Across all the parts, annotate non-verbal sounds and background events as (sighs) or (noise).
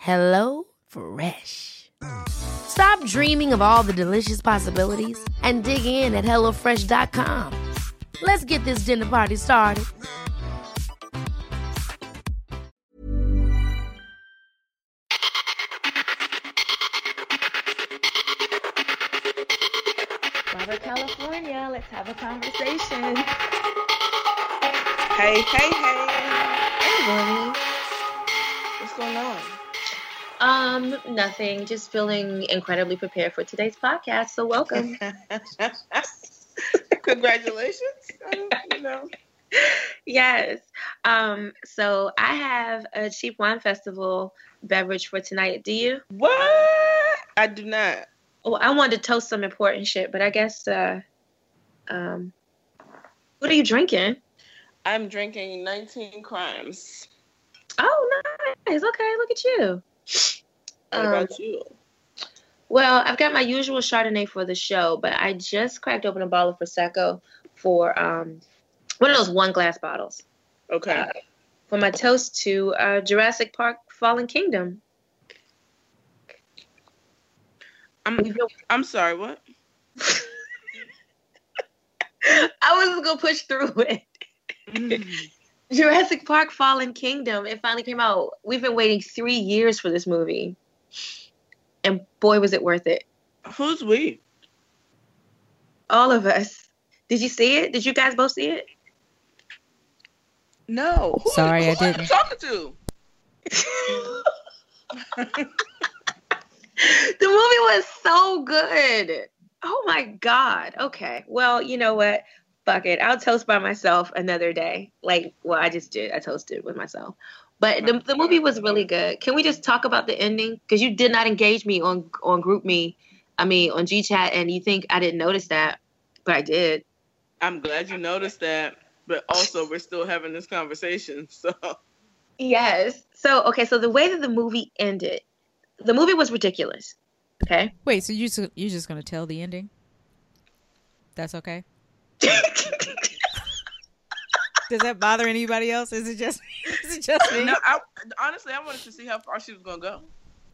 Hello Fresh. Stop dreaming of all the delicious possibilities and dig in at HelloFresh.com. Let's get this dinner party started. Brother California, let's have a conversation. Hey, hey, hey. Hey, Bonnie. What's going on? Um, nothing. Just feeling incredibly prepared for today's podcast. So welcome. (laughs) (laughs) Congratulations. Um, you know. yes. Um, so I have a cheap wine festival beverage for tonight. Do you? What? I do not. Oh, I wanted to toast some important shit, but I guess uh um what are you drinking? I'm drinking 19 Crimes. Oh nice. Okay, look at you. What Um, about you? Well, I've got my usual Chardonnay for the show, but I just cracked open a bottle of Prosecco for um, one of those one glass bottles Okay. uh, for my toast to uh, Jurassic Park Fallen Kingdom. I'm I'm sorry, what? (laughs) I was gonna push through it. Mm. (laughs) Jurassic Park Fallen Kingdom. It finally came out. We've been waiting three years for this movie, and boy, was it worth it. Who's we? All of us. Did you see it? Did you guys both see it? No. Who, Sorry, who I are you didn't. talking to? (laughs) the movie was so good. Oh my god. Okay. Well, you know what? Fuck it. I'll toast by myself another day. Like, well, I just did. I toasted with myself. But the, the movie was really good. Can we just talk about the ending? Because you did not engage me on on Group Me, I mean on G Chat, and you think I didn't notice that, but I did. I'm glad you noticed that, but also we're still having this conversation. (laughs) So Yes. So okay. So the way that the movie ended, the movie was ridiculous. Okay. Wait, so you just, you're just gonna tell the ending? That's okay. (laughs) Does that bother anybody else? Is it just (laughs) is (laughs) just me? no, I, honestly, I wanted to see how far she was gonna go.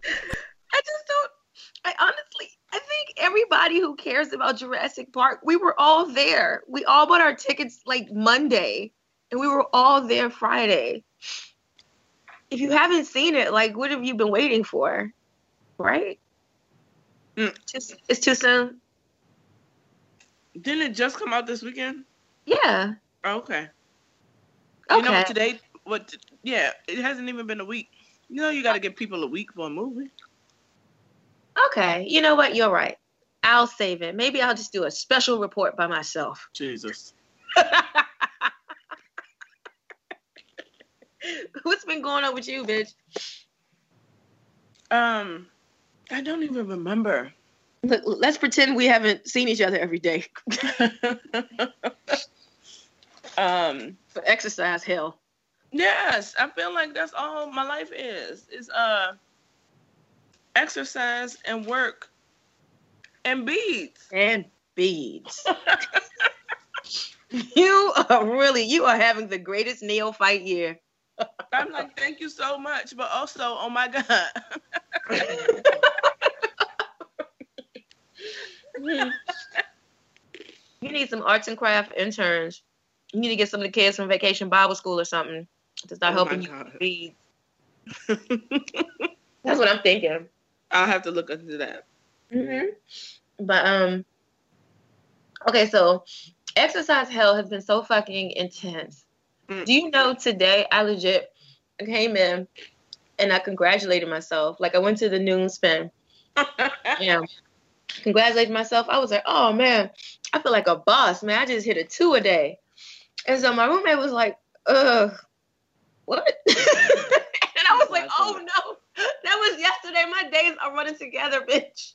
I just don't. I honestly, I think everybody who cares about Jurassic Park, we were all there. We all bought our tickets like Monday, and we were all there Friday. If you haven't seen it, like, what have you been waiting for? Right? Mm. Just, it's too soon. Didn't it just come out this weekend? Yeah. Oh, okay. Okay. You know what today? What? Yeah, it hasn't even been a week. You know, you got to give people a week for a movie. okay. You know what? You're right. I'll save it. Maybe I'll just do a special report by myself. Jesus. (laughs) What's been going on with you, bitch? Um, I don't even remember. Look, let's pretend we haven't seen each other every day (laughs) (laughs) um, for exercise hell. Yes, I feel like that's all my life is. Is uh, exercise and work and beads. and beads. (laughs) you are really you are having the greatest neophyte year. I'm like, thank you so much, but also, oh my god. (laughs) You need some arts and craft interns. You need to get some of the kids from Vacation Bible School or something to not Oh helping you. (laughs) That's what I'm thinking. I'll have to look into that. hmm But um, okay, so exercise hell has been so fucking intense Do you know today I legit came in and I congratulated myself. Like I went to the noon spin. (laughs) Yeah. Congratulated myself. I was like, oh man, I feel like a boss, man. I just hit a two a day. And so my roommate was like, ugh, what? (laughs) and I was like, oh no, that was yesterday. My days are running together, bitch.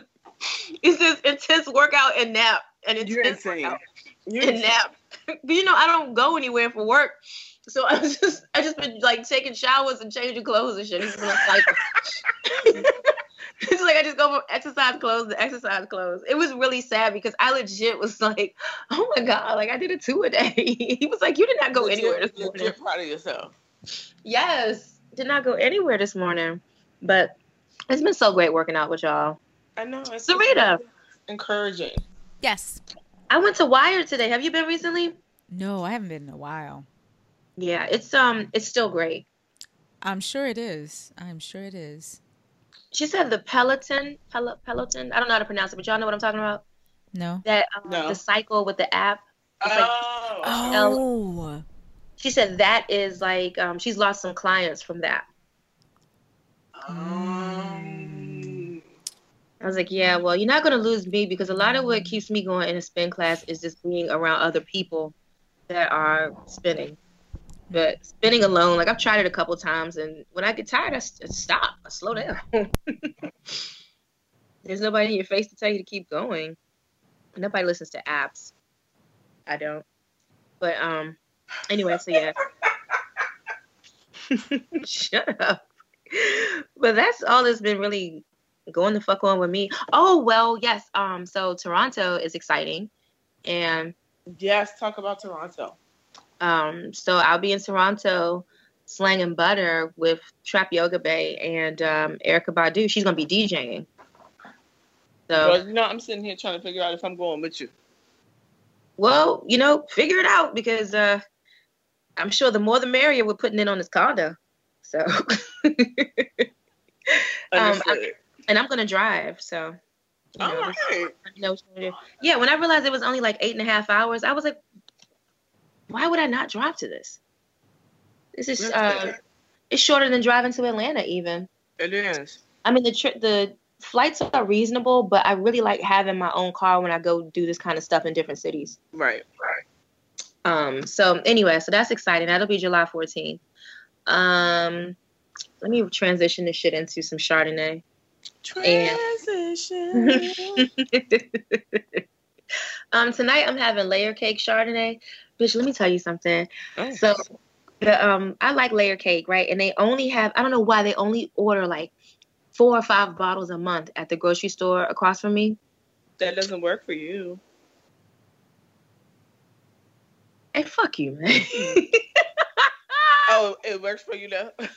(laughs) it's this intense workout and nap. And intense workout You're and nap. (laughs) But you know, I don't go anywhere for work. So I was just I just been like taking showers and changing clothes and shit. It's been a cycle. (laughs) it's like I just go from exercise clothes to exercise clothes. It was really sad because I legit was like, (laughs) oh my god, like I did a two a day. (laughs) he was like, you did not go Legit- anywhere this morning. legit proud of yourself. Yes, did not go anywhere this morning. But it's been so great working out with y'all. I know. It's Sarita, encouraging. Yes. I went to Wired today. Have you been recently? No, I haven't been in a while. Yeah, it's um, it's still great. I'm sure it is. I'm sure it is. She said the Peloton, Pel- Peloton. I don't know how to pronounce it, but y'all know what I'm talking about. No. That um, No. the cycle with the app. It's like- Oh. Oh. She said that is like um, she's lost some clients from that. Um, I was like, yeah, well, you're not gonna lose me because a lot of what keeps me going in a spin class is just being around other people that are spinning. But spinning alone, like I've tried it a couple times, and when I get tired, I, stop. I slow down. (laughs) There's nobody in your face to tell you to keep going. Nobody listens to apps. I don't. But um, anyway, so yeah. (laughs) Shut up. But that's all that's been really going the fuck on with me. Oh well, yes. Um, so Toronto is exciting, and yes, talk about Toronto. Um, so I'll be in Toronto, slanging butter with Trap Yoga Bae and um, Erykah Badu. She's gonna be DJing. So Well, you know, I'm sitting here trying to figure out if I'm going with you. well, you know, figure it out because uh, I'm sure the more the merrier. We're putting it on this condo. So, (laughs) um, Understood. and I'm gonna drive. So, you know, All right. you know what you wanna do. Yeah, when I realized it was only like eight and a half hours, I was like, why would I not drive to this? This is uh, it's shorter than driving to Atlanta even. It is. I mean the tri- the flights are reasonable, but I really like having my own car when I go do this kind of stuff in different cities. Right. Right. Um, so anyway, so that's exciting. That'll be July 14th. Um, let me transition this shit into some Chardonnay. Transition. (laughs) (laughs) um, tonight I'm having layer cake Chardonnay. Bitch, let me tell you something. Oh. So the um I like layer cake, right? And they only have I don't know why they only order like four or five bottles a month at the grocery store across from me. that doesn't work for you. Hey, fuck you, man. (laughs) Oh, it works for you now. (laughs) (laughs)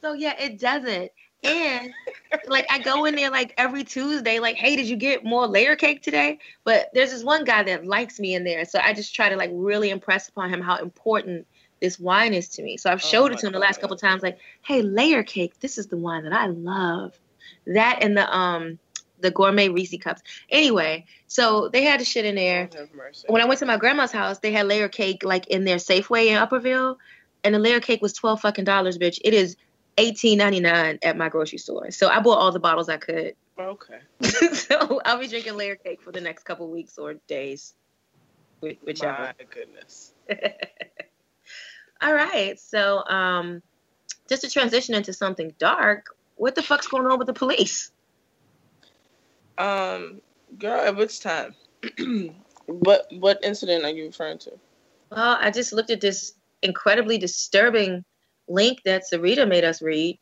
so yeah, it doesn't. And like I go in there like every Tuesday, like, hey, did you get more layer cake today? But there's this one guy that likes me in there, so I just try to like really impress upon him how important this wine is to me. So I've Oh showed my it to him the last couple times, like, hey, layer cake, this is the wine that I love. That and the um the gourmet Reese cups. Anyway, so they had the shit in there when I went to my grandma's house, they had layer cake like in their Safeway in Upperville, and the layer cake was twelve fucking dollars, bitch. It is eighteen ninety nine at my grocery store. So I bought all the bottles I could. Okay. (laughs) so I'll be drinking layer cake for the next couple weeks or days, Whi- whichever. My goodness. (laughs) all right, so um, just to transition into something dark, what the fuck's going on with the police? Um, girl, at which time? (clears throat) what what incident are you referring to? Well, I just looked at this incredibly disturbing link that Sarita made us read,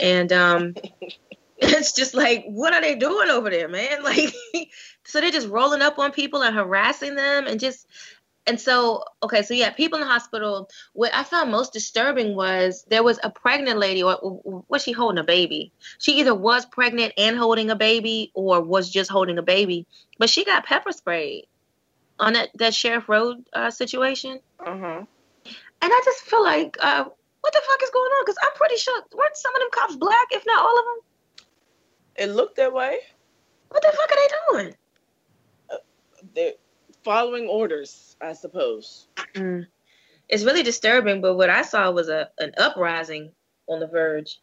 and um, (laughs) it's just like, what are they doing over there, man? (laughs) Like, so they're just rolling up on people and harassing them, and just, and so, okay, so yeah, people in the hospital. What I found most disturbing was there was a pregnant lady, or or was she holding a baby? She either was pregnant and holding a baby, or was just holding a baby, but she got pepper sprayed on that that Sheriff Road uh, situation. Huh. And I just feel like, uh, what the fuck is going on? Because I'm pretty sure, weren't some of them cops black, if not all of them? It looked that way. What the fuck are they doing? they're following orders, I suppose. Mm. It's really disturbing, but what I saw was a an uprising on the verge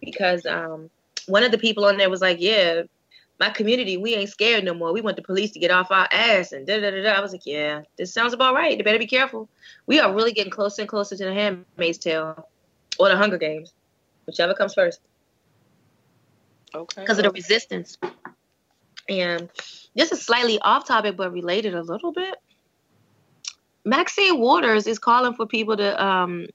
because um, one of the people on there was like, "Yeah, my community, we ain't scared no more. We want the police to get off our ass." And da da da da. I was like, "Yeah, this sounds about right. They better be careful. We are really getting closer and closer to the Handmaid's Tale or the Hunger Games, whichever comes first, Okay. because of the resistance." And this is slightly off topic, but related a little bit. Maxine Waters is calling for people to um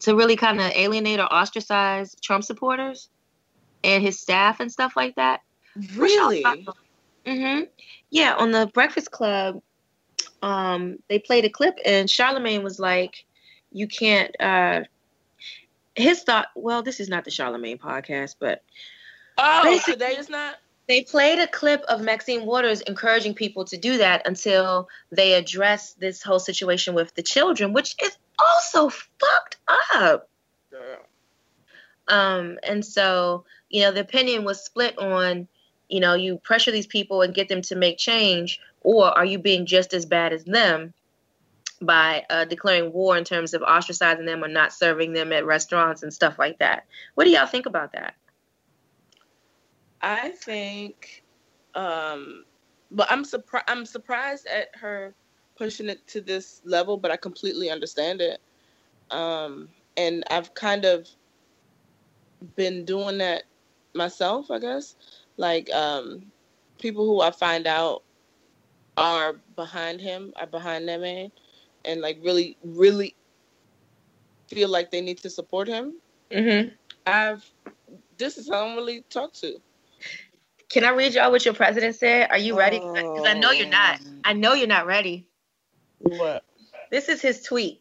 to really kind of alienate or ostracize Trump supporters and his staff and stuff like that. Really? hmm Yeah, on the Breakfast Club, um, they played a clip and Charlamagne was like, "You can't." Uh, his thought. Well, this is not the Charlamagne podcast, but Oh, today is not. they played a clip of Maxine Waters encouraging people to do that until they address this whole situation with the children, which is also fucked up. Girl. Um, and so, you know, the opinion was split on, you know, you pressure these people and get them to make change, or are you being just as bad as them by uh, declaring war in terms of ostracizing them or not serving them at restaurants and stuff like that? What do y'all think about that? I think, um, but I'm surprised. I'm surprised at her pushing it to this level, but I completely understand it. Um, and I've kind of been doing that myself, I guess. Like um, people who I find out are behind him, are behind that man, and like really, really feel like they need to support him. Mm-hmm. I've this is how I'm really talk to. Can I read y'all what your president said? Are you ready? Because I know you're not. I know you're not ready. What? This is his tweet.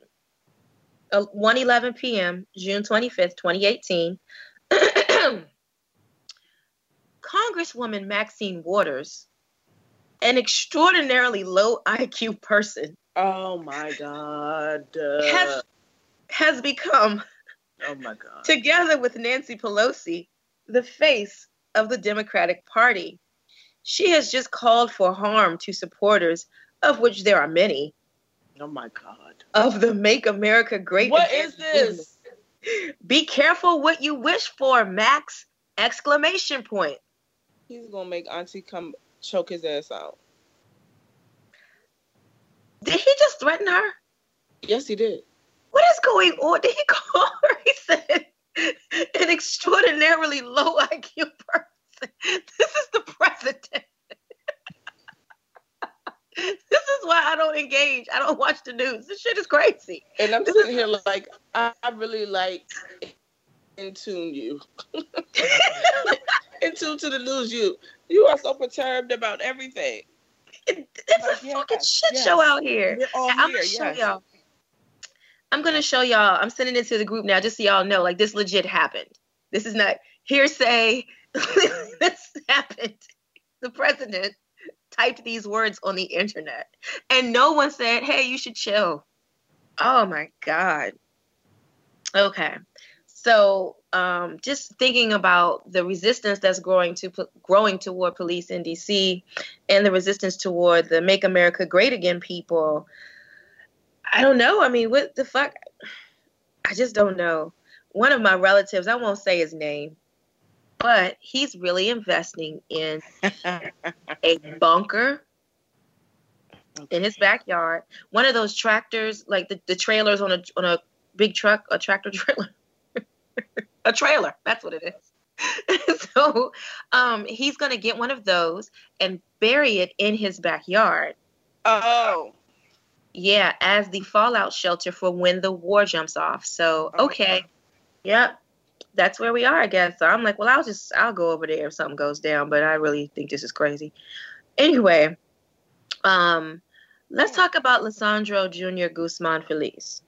Uh, 1:11 p.m., June 25th, 2018. (clears throat) Congresswoman Maxine Waters, an extraordinarily low IQ person, Oh my god. has has become, oh my god. together with Nancy Pelosi, the face of the Democratic Party. She has just called for harm to supporters, of which there are many, oh my god. of the Make America Great What is this? Be careful what you wish for, Max! Exclamation point. He's gonna make Auntie come choke his ass out. Did he just threaten her? Yes, he did. What is going on? Did he call (laughs) her? He said an extraordinarily low IQ person. This is the president. (laughs) this is why I don't engage. I don't watch the news. This shit is crazy. And I'm sitting here like I, I really like in tune you. (laughs) in tune to the news you. You are so perturbed about everything. It- it's a Like, yes, fucking shit yes. show out here. I'm gonna show yes. y'all. I'm gonna show y'all. I'm sending it to the group now, just so y'all know. Like this legit happened. This is not hearsay. (laughs) this happened. The president typed these words on the internet, and no one said, "Hey, you should chill." Oh my god. Okay. So, um, just thinking about the resistance that's growing to growing toward police in DC, and the resistance toward the "Make America Great Again" people. I don't know. I mean, what the fuck? I just don't know. One of my relatives, I won't say his name, but he's really investing in (laughs) a bunker in his backyard. One of those tractors, like the, the trailers on a on a big truck, a tractor trailer. (laughs) a trailer, that's what it is. (laughs) so um, he's gonna get one of those and bury it in his backyard. Oh. Yeah, as the fallout shelter for when the war jumps off. So okay, yep, that's where we are, I guess. So I'm like, well, I'll just I'll go over there if something goes down, but I really think this is crazy. Anyway, um, let's talk about Lesandro Jr. Guzman Feliz.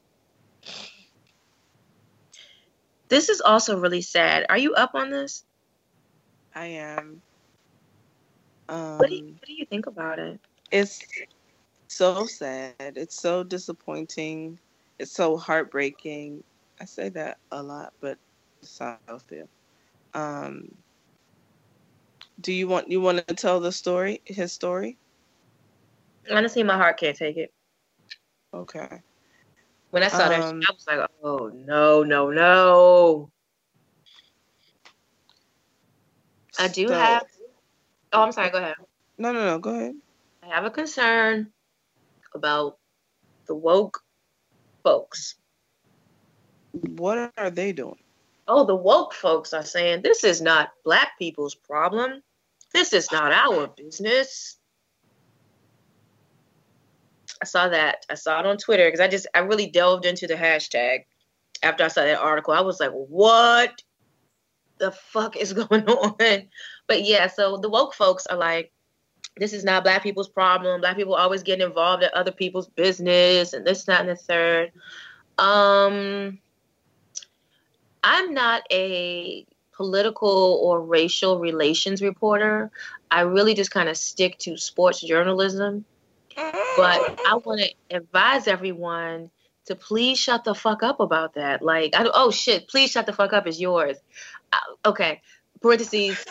This is also really sad. Are you up on this? I am. Um, What do you, what do you think about it? it's so sad. It's so disappointing. It's so heartbreaking. I say that a lot, but it's how I feel. Um, do you want you want to tell the story, his story? Honestly, my heart can't take it. Okay. When I saw that, Um, shit, I was like, "Oh no, no, no!" I do So- have. Oh, I'm sorry. Go ahead. No, no, no. Go ahead. I have a concern about the woke folks. What are they doing? Oh, the woke folks are saying this is not black people's problem. This is not our business. I saw that. I saw it on Twitter because I just I really delved into the hashtag after I saw that article. I was like, what the fuck is (laughs) going on? But yeah, so the woke folks are like, this is not black people's problem. Black people always getting involved in other people's business and this, that, and the third. Um I'm not a political or racial relations reporter. I really just kind of stick to sports journalism. But I want to advise everyone to please shut the fuck up about that. Like, I, oh shit, please shut the fuck up is yours. Uh, okay, parentheses,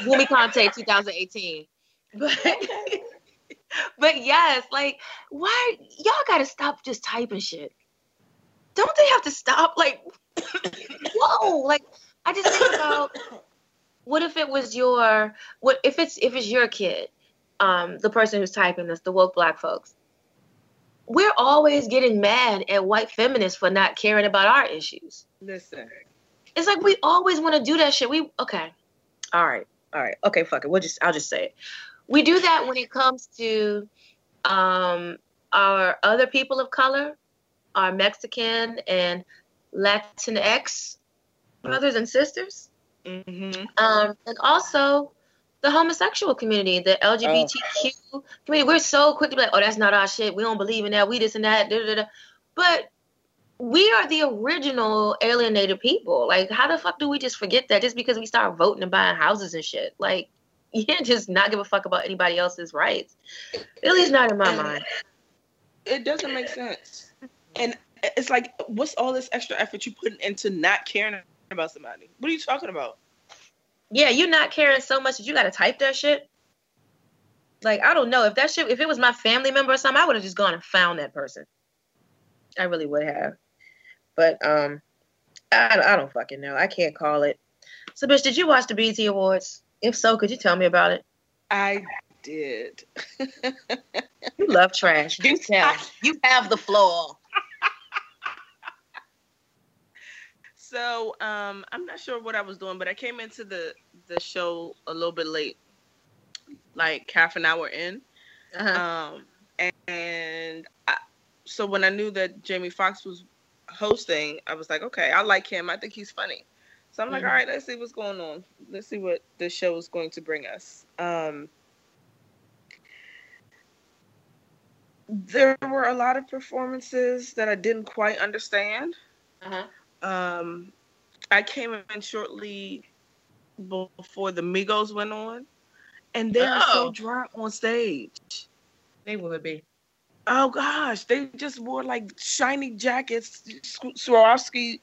Wumi Conte 2018. (laughs) But, but yes, like, why y'all gotta stop just typing shit? Don't they have to stop? Like, (coughs) whoa, like, I just think about what if it was your what if it's if it's your kid, um, the person who's typing this, the woke black folks. We're always getting mad at white feminists for not caring about our issues. Listen. It's like we always want to do that shit. We okay. All right. All right. Okay, fuck it. We'll just I'll just say it. We do that when it comes to um our other people of color, our Mexican and Latinx brothers and sisters. Mm-hmm. Um, and also the homosexual community, the LGBTQ community. We're so quick to be like, oh, that's not our shit. We don't believe in that. We this and that. Da, da, da. But we are the original alienated people. Like, how the fuck do we just forget that just because we start voting and buying houses and shit? Like, (laughs) you can't just not give a fuck about anybody else's rights. At least not in my mind. It doesn't make sense. And it's like, what's all this extra effort you putting into not caring about somebody? What are you talking about? Yeah, you're not caring so much that you got to type that shit. Like, I don't know if that shit, if it was my family member or something, I would have just gone and found that person. I really would have. But um, I, I don't fucking know. I can't call it. So, bitch, did you watch the BET Awards? If so, could you tell me about it? I did. (laughs) You love trash. You tell. You have the floor. So um, I'm not sure what I was doing, but I came into the the show a little bit late, like half an hour in. Uh-huh. Um, and I, so when I knew that Jamie Foxx was hosting, I was like, okay, I like him. I think he's funny. So I'm like, Mhm. all right, let's see what's going on. Let's see what the show is going to bring us. Um, there were a lot of performances that I didn't quite understand. Uh-huh. Um, I came in shortly before the Migos went on, and they are so Oh. dry on stage. They would be. Oh gosh, they just wore like shiny jackets, Swarovski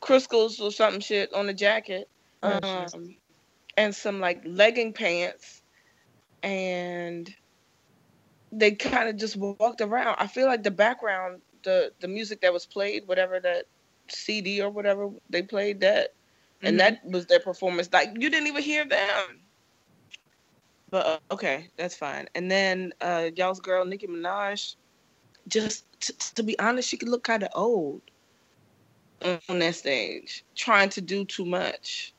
crystals or something shit on the jacket, Oh, um, and some like legging pants, and they kind of just walked around. I feel like the background, the the music that was played, whatever that CD or whatever they played that, and Mhm. that was their performance. Like you didn't even hear them. But uh, okay, that's fine. And then uh, y'all's girl Nicki Minaj, just t- to be honest, she could look kind of old on on that stage, trying to do too much.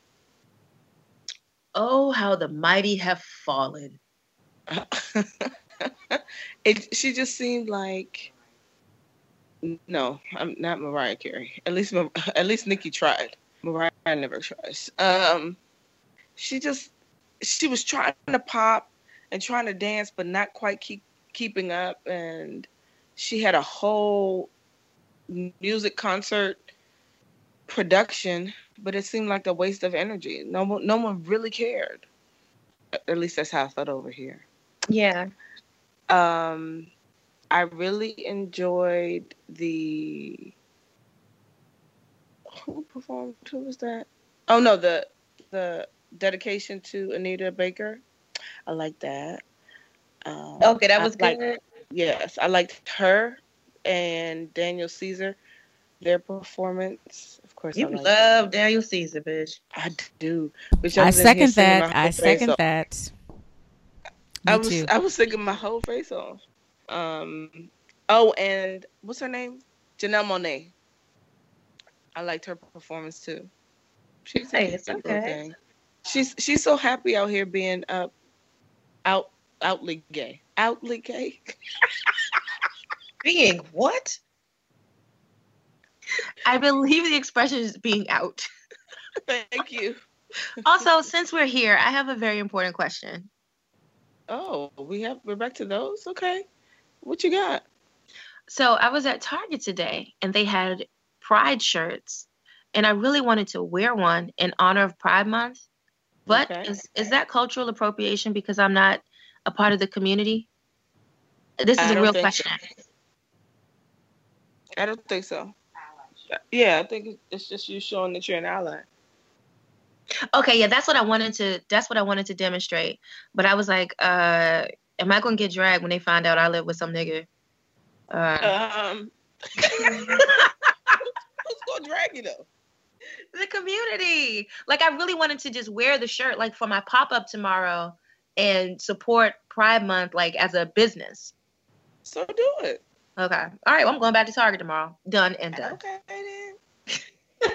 Oh, how the mighty have fallen. (laughs) it she just seemed like no, I'm not Mariah Carey. At least (laughs) at least Nicki tried. Mariah never tries. Um, she just she was trying to pop and trying to dance, but not quite keep keeping up. And she had a whole music concert production, but it seemed like a waste of energy. No one, no one really cared. At least that's how I felt over here. Yeah. Um, I really enjoyed the who performed. Who was that? Oh no, the the dedication to Anita Baker. I like that. Um, Okay, that was like- good. yes, I liked her and Daniel Caesar. Their performance, of course. You I like love them. Daniel Caesar, bitch. I do. Bitch, I was in here second that. I whole face second off. that. I Me was too. I was singing my whole face off. Um, oh, and what's her name? Janelle Monáe. I liked her performance too. She's Hey, a it's okay. thing. She's she's so happy out here being up, out outly gay, outly gay. (laughs) Being what? I believe the expression is being out. Thank you. Also, since we're here, I have a very important question. Oh, we have we're back to those. Okay, what you got? So I was at Target today and they had Pride shirts, and I really wanted to wear one in honor of Pride Month. But Okay. is, is that cultural appropriation because I'm not a part of the community? This is I a real think so. question. I don't think so. Yeah, I think it's just you showing that you're an ally. Okay, yeah, that's what I wanted to. That's what I wanted to demonstrate. But I was like, uh, am I gonna get dragged when they find out I live with some nigga? Uh, Um, who's gonna drag you though? the community. Like I really wanted to just wear the shirt like for my pop-up tomorrow and support Pride Month like as a business. So do it. Okay. All right, well, I'm going back to Target tomorrow. Done and done. Okay then. (laughs)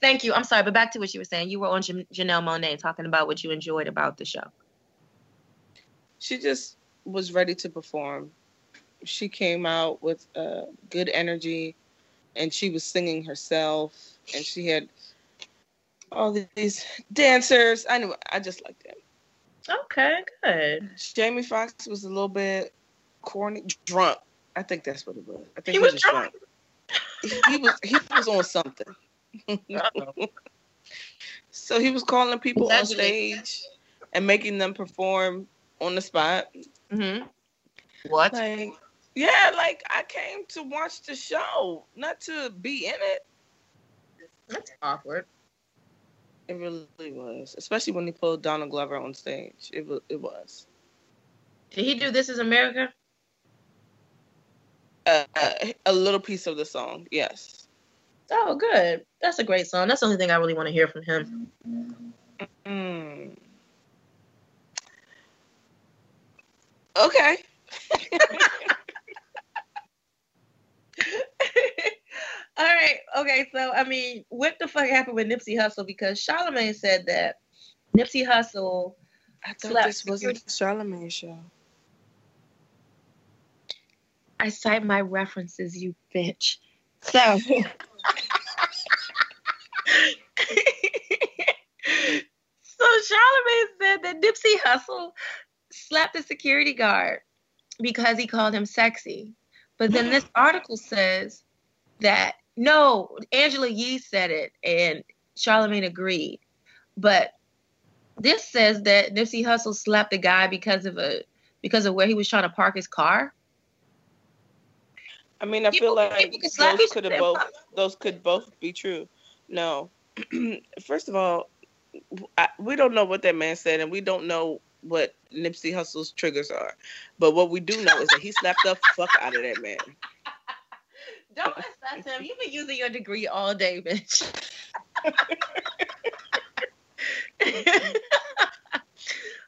Thank you. I'm sorry, but back to what you were saying. You were on Jan- Janelle Monáe talking about what you enjoyed about the show. She just was ready to perform. She came out with uh, good energy, and she was singing herself, and she had all these dancers. I knew. I just liked them. Okay, good. Jamie Foxx was a little bit corny, drunk. I think that's what it was. I think He was just drunk? He was he was on something. (laughs) so he was calling people on stage and making them perform on the spot. Mm-hmm. What? Like, yeah, like I came to watch the show, not to be in it. That's awkward. It really was, especially when he pulled Donald Glover on stage. It was. It was. Did he do This Is America? Uh, a little piece of the song, yes. Oh, good. That's a great song. That's the only thing I really want to hear from him. Mm. Okay. (laughs) All right. Okay. So, I mean, what the fuck happened with Nipsey Hussle? Because Charlamagne said that Nipsey Hussle. I thought this wasn't the Charlamagne show. I cite my references, you bitch. So. (laughs) (laughs) so Charlamagne said that Nipsey Hussle slapped a security guard because he called him sexy. But then this article says that no, Angela Yee said it and Charlamagne agreed. But this says that Nipsey Hussle slapped the guy because of a because of where he was trying to park his car. I mean, I People- feel like people can slap those could have both those could both be true. No, (clears throat) first of all, I, we don't know what that man said, and we don't know what Nipsey Hussle's triggers are. But what we do know is that he slapped the fuck out of that man. (laughs) Don't assess him. You've been using your degree all day, bitch. (laughs)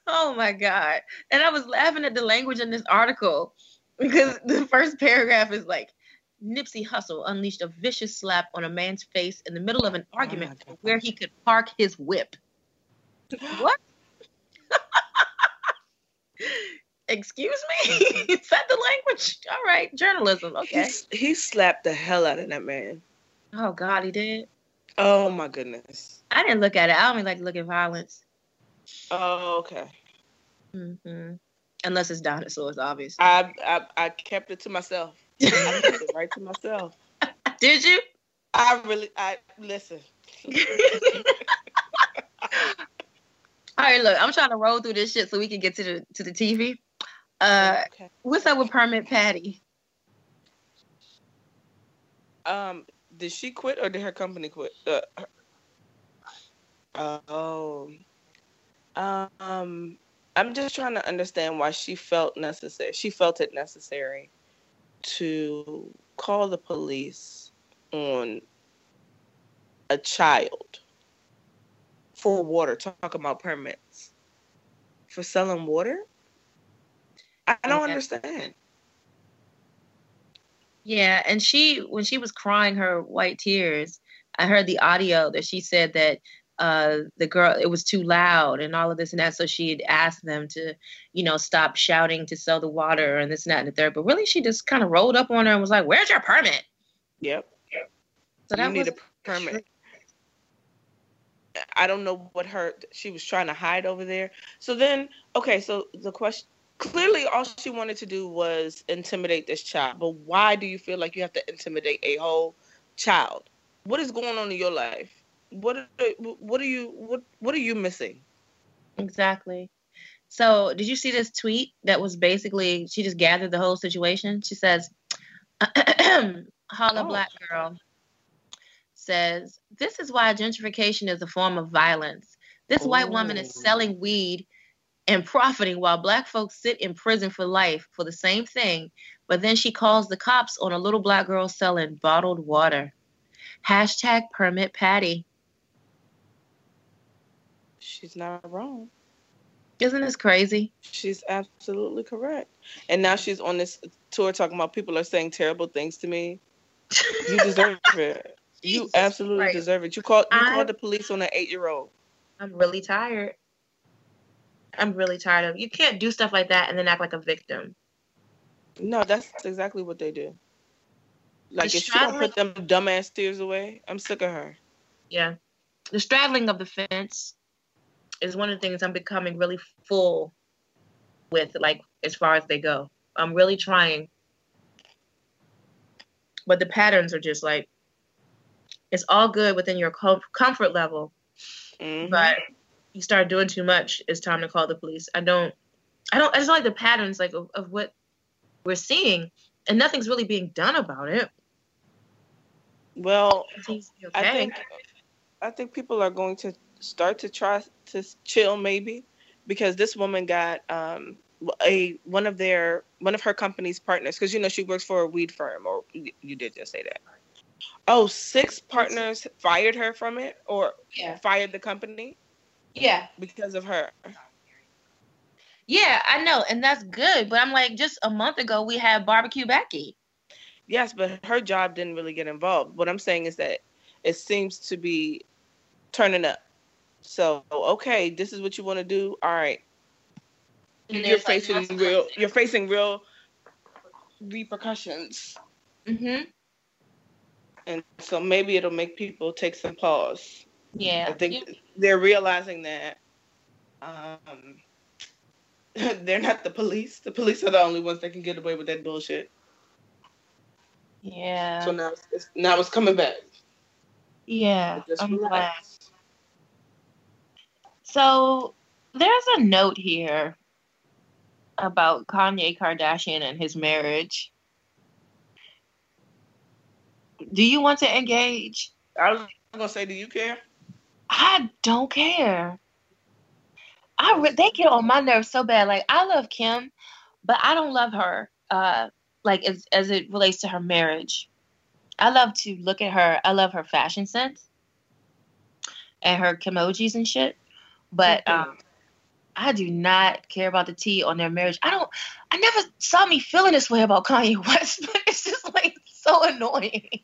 oh my god. And I was laughing at the language in this article because the first paragraph is like Nipsey Hussle unleashed a vicious slap on a man's face in the middle of an oh, argument God. where he could park his whip. (gasps) What? (laughs) Excuse me? (laughs) Is that the language? All right, journalism. Okay. He, he slapped the hell out of that man. Oh God, he did. Oh my goodness. I didn't look at it. I only like to look at violence. Oh, okay. hmm Unless it's dinosaurs, obviously. I I, I kept it to myself. I kept it (laughs) right to myself. Did you? I really I listen. All right, look, I'm trying to roll through this shit so we can get to the to the TV. Uh, okay. what's up with Permit Patty? Um, did she quit or did her company quit? Uh, her- oh, um, I'm just trying to understand why she felt necessary. She felt it necessary to call the police on a child for water. Talk about permits for selling water. I don't Okay. understand. Yeah, and she when she was crying her white tears, I heard the audio that she said that uh the girl it was too loud and all of this and that so she had asked them to you know stop shouting to sell the water and this and that and the third but really she just kind of rolled up on her and was like where's your permit Yep. so you need a permit. I don't know what her she was trying to hide over there. So then, okay, so the question clearly all she wanted to do was intimidate this child. But why do you feel like you have to intimidate a whole child? What is going on in your life? What are, what are you what what are you missing? Exactly. So, did you see this tweet that was basically she just gathered the whole situation? She says, (clears throat) "Holla, Oh. black girl." Says, "This is why gentrification is a form of violence. This white woman is Oh. selling weed and profiting while black folks sit in prison for life for the same thing. But then she calls the cops on a little black girl selling bottled water. Hashtag permit Patty. She's not wrong. Isn't this crazy? She's absolutely correct. And now she's on this tour talking about people are saying terrible things to me. You deserve (laughs) it. You absolutely Christ. deserve it. You called you I- called the police on an eight year old. I'm really tired. I'm really tired of you can't do stuff like that and then act like a victim. No, that's exactly what they do. Like The if she don't put them dumbass tears away, I'm sick of her. Yeah. The straddling of the fence is one of the things I'm becoming really full with, like as far as they go. I'm really trying. But the patterns are just like it's all good within your com- comfort level, Mhm. but you start doing too much, it's time to call the police. I don't I don't I just like the patterns like of, of what we're seeing and nothing's really being done about it. well, It seems to be I think I think people are going to start to try to chill maybe because this woman got um a one of their one of her company's partners because you know she works for a weed firm or you did just say that. Oh, six partners fired her from it or yeah. fired the company Yeah. because of her. Yeah, I know, and that's good. But I'm like, just a month ago we had barbecue Becky. Yes, but her job didn't really get involved. What I'm saying is that it seems to be turning up. So, okay, this is what you want to do. All right. You're facing real you're facing real repercussions. Mm-hmm. And so maybe it'll make people take some pause. Yeah. I think You- they're realizing that um (laughs) they're not the police. The police are the only ones that can get away with that bullshit. yeah. So now it's now it's coming back. yeah. I'm glad. So there's a note here about Kanye Kardashian and his marriage. Do you want to engage? I was gonna say, do you care? I don't care. I re- they get on my nerves so bad. Like I love Kim, but I don't love her. Uh, like as as it relates to her marriage. I love to look at her. I love her fashion sense and her emojis and shit. But Mhm. um, I do not care about the tea on their marriage. I don't. I never saw me feeling this way about Kanye West, (laughs) but it's just like so annoying.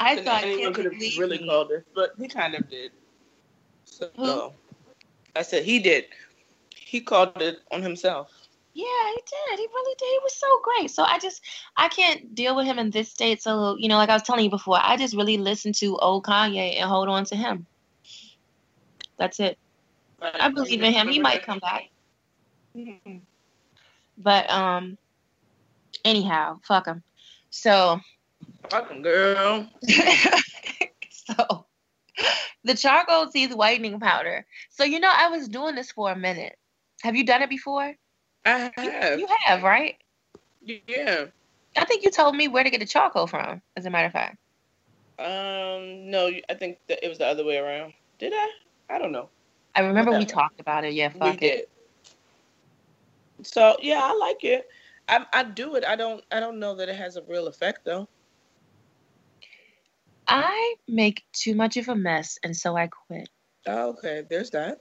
I And thought anyone could have really me. called it, but he kind of did. So Who? I said he did. He called it on himself. Yeah, he did. He really did. He was so great. So I just I can't deal with him in this state. So you know, like I was telling you before, I just really listen to old Kanye and hold on to him. That's it. I believe in him. He might come back. Mhm. But um, anyhow, fuck him. So Fucking girl. (laughs) so the charcoal teeth whitening powder. So you know, I was doing this for a minute. Have you done it before? I You- have. You have, right? Yeah. I think you told me where to get the charcoal from. As a matter of fact. Um. No, I think that it was the other way around. Did I? I don't know. I remember we talked about it. Yeah, we fuck it. did. So yeah, I like it. I I do it. I don't I don't know that it has a real effect though. I make too much of a mess, and so I quit. Oh, okay, there's that.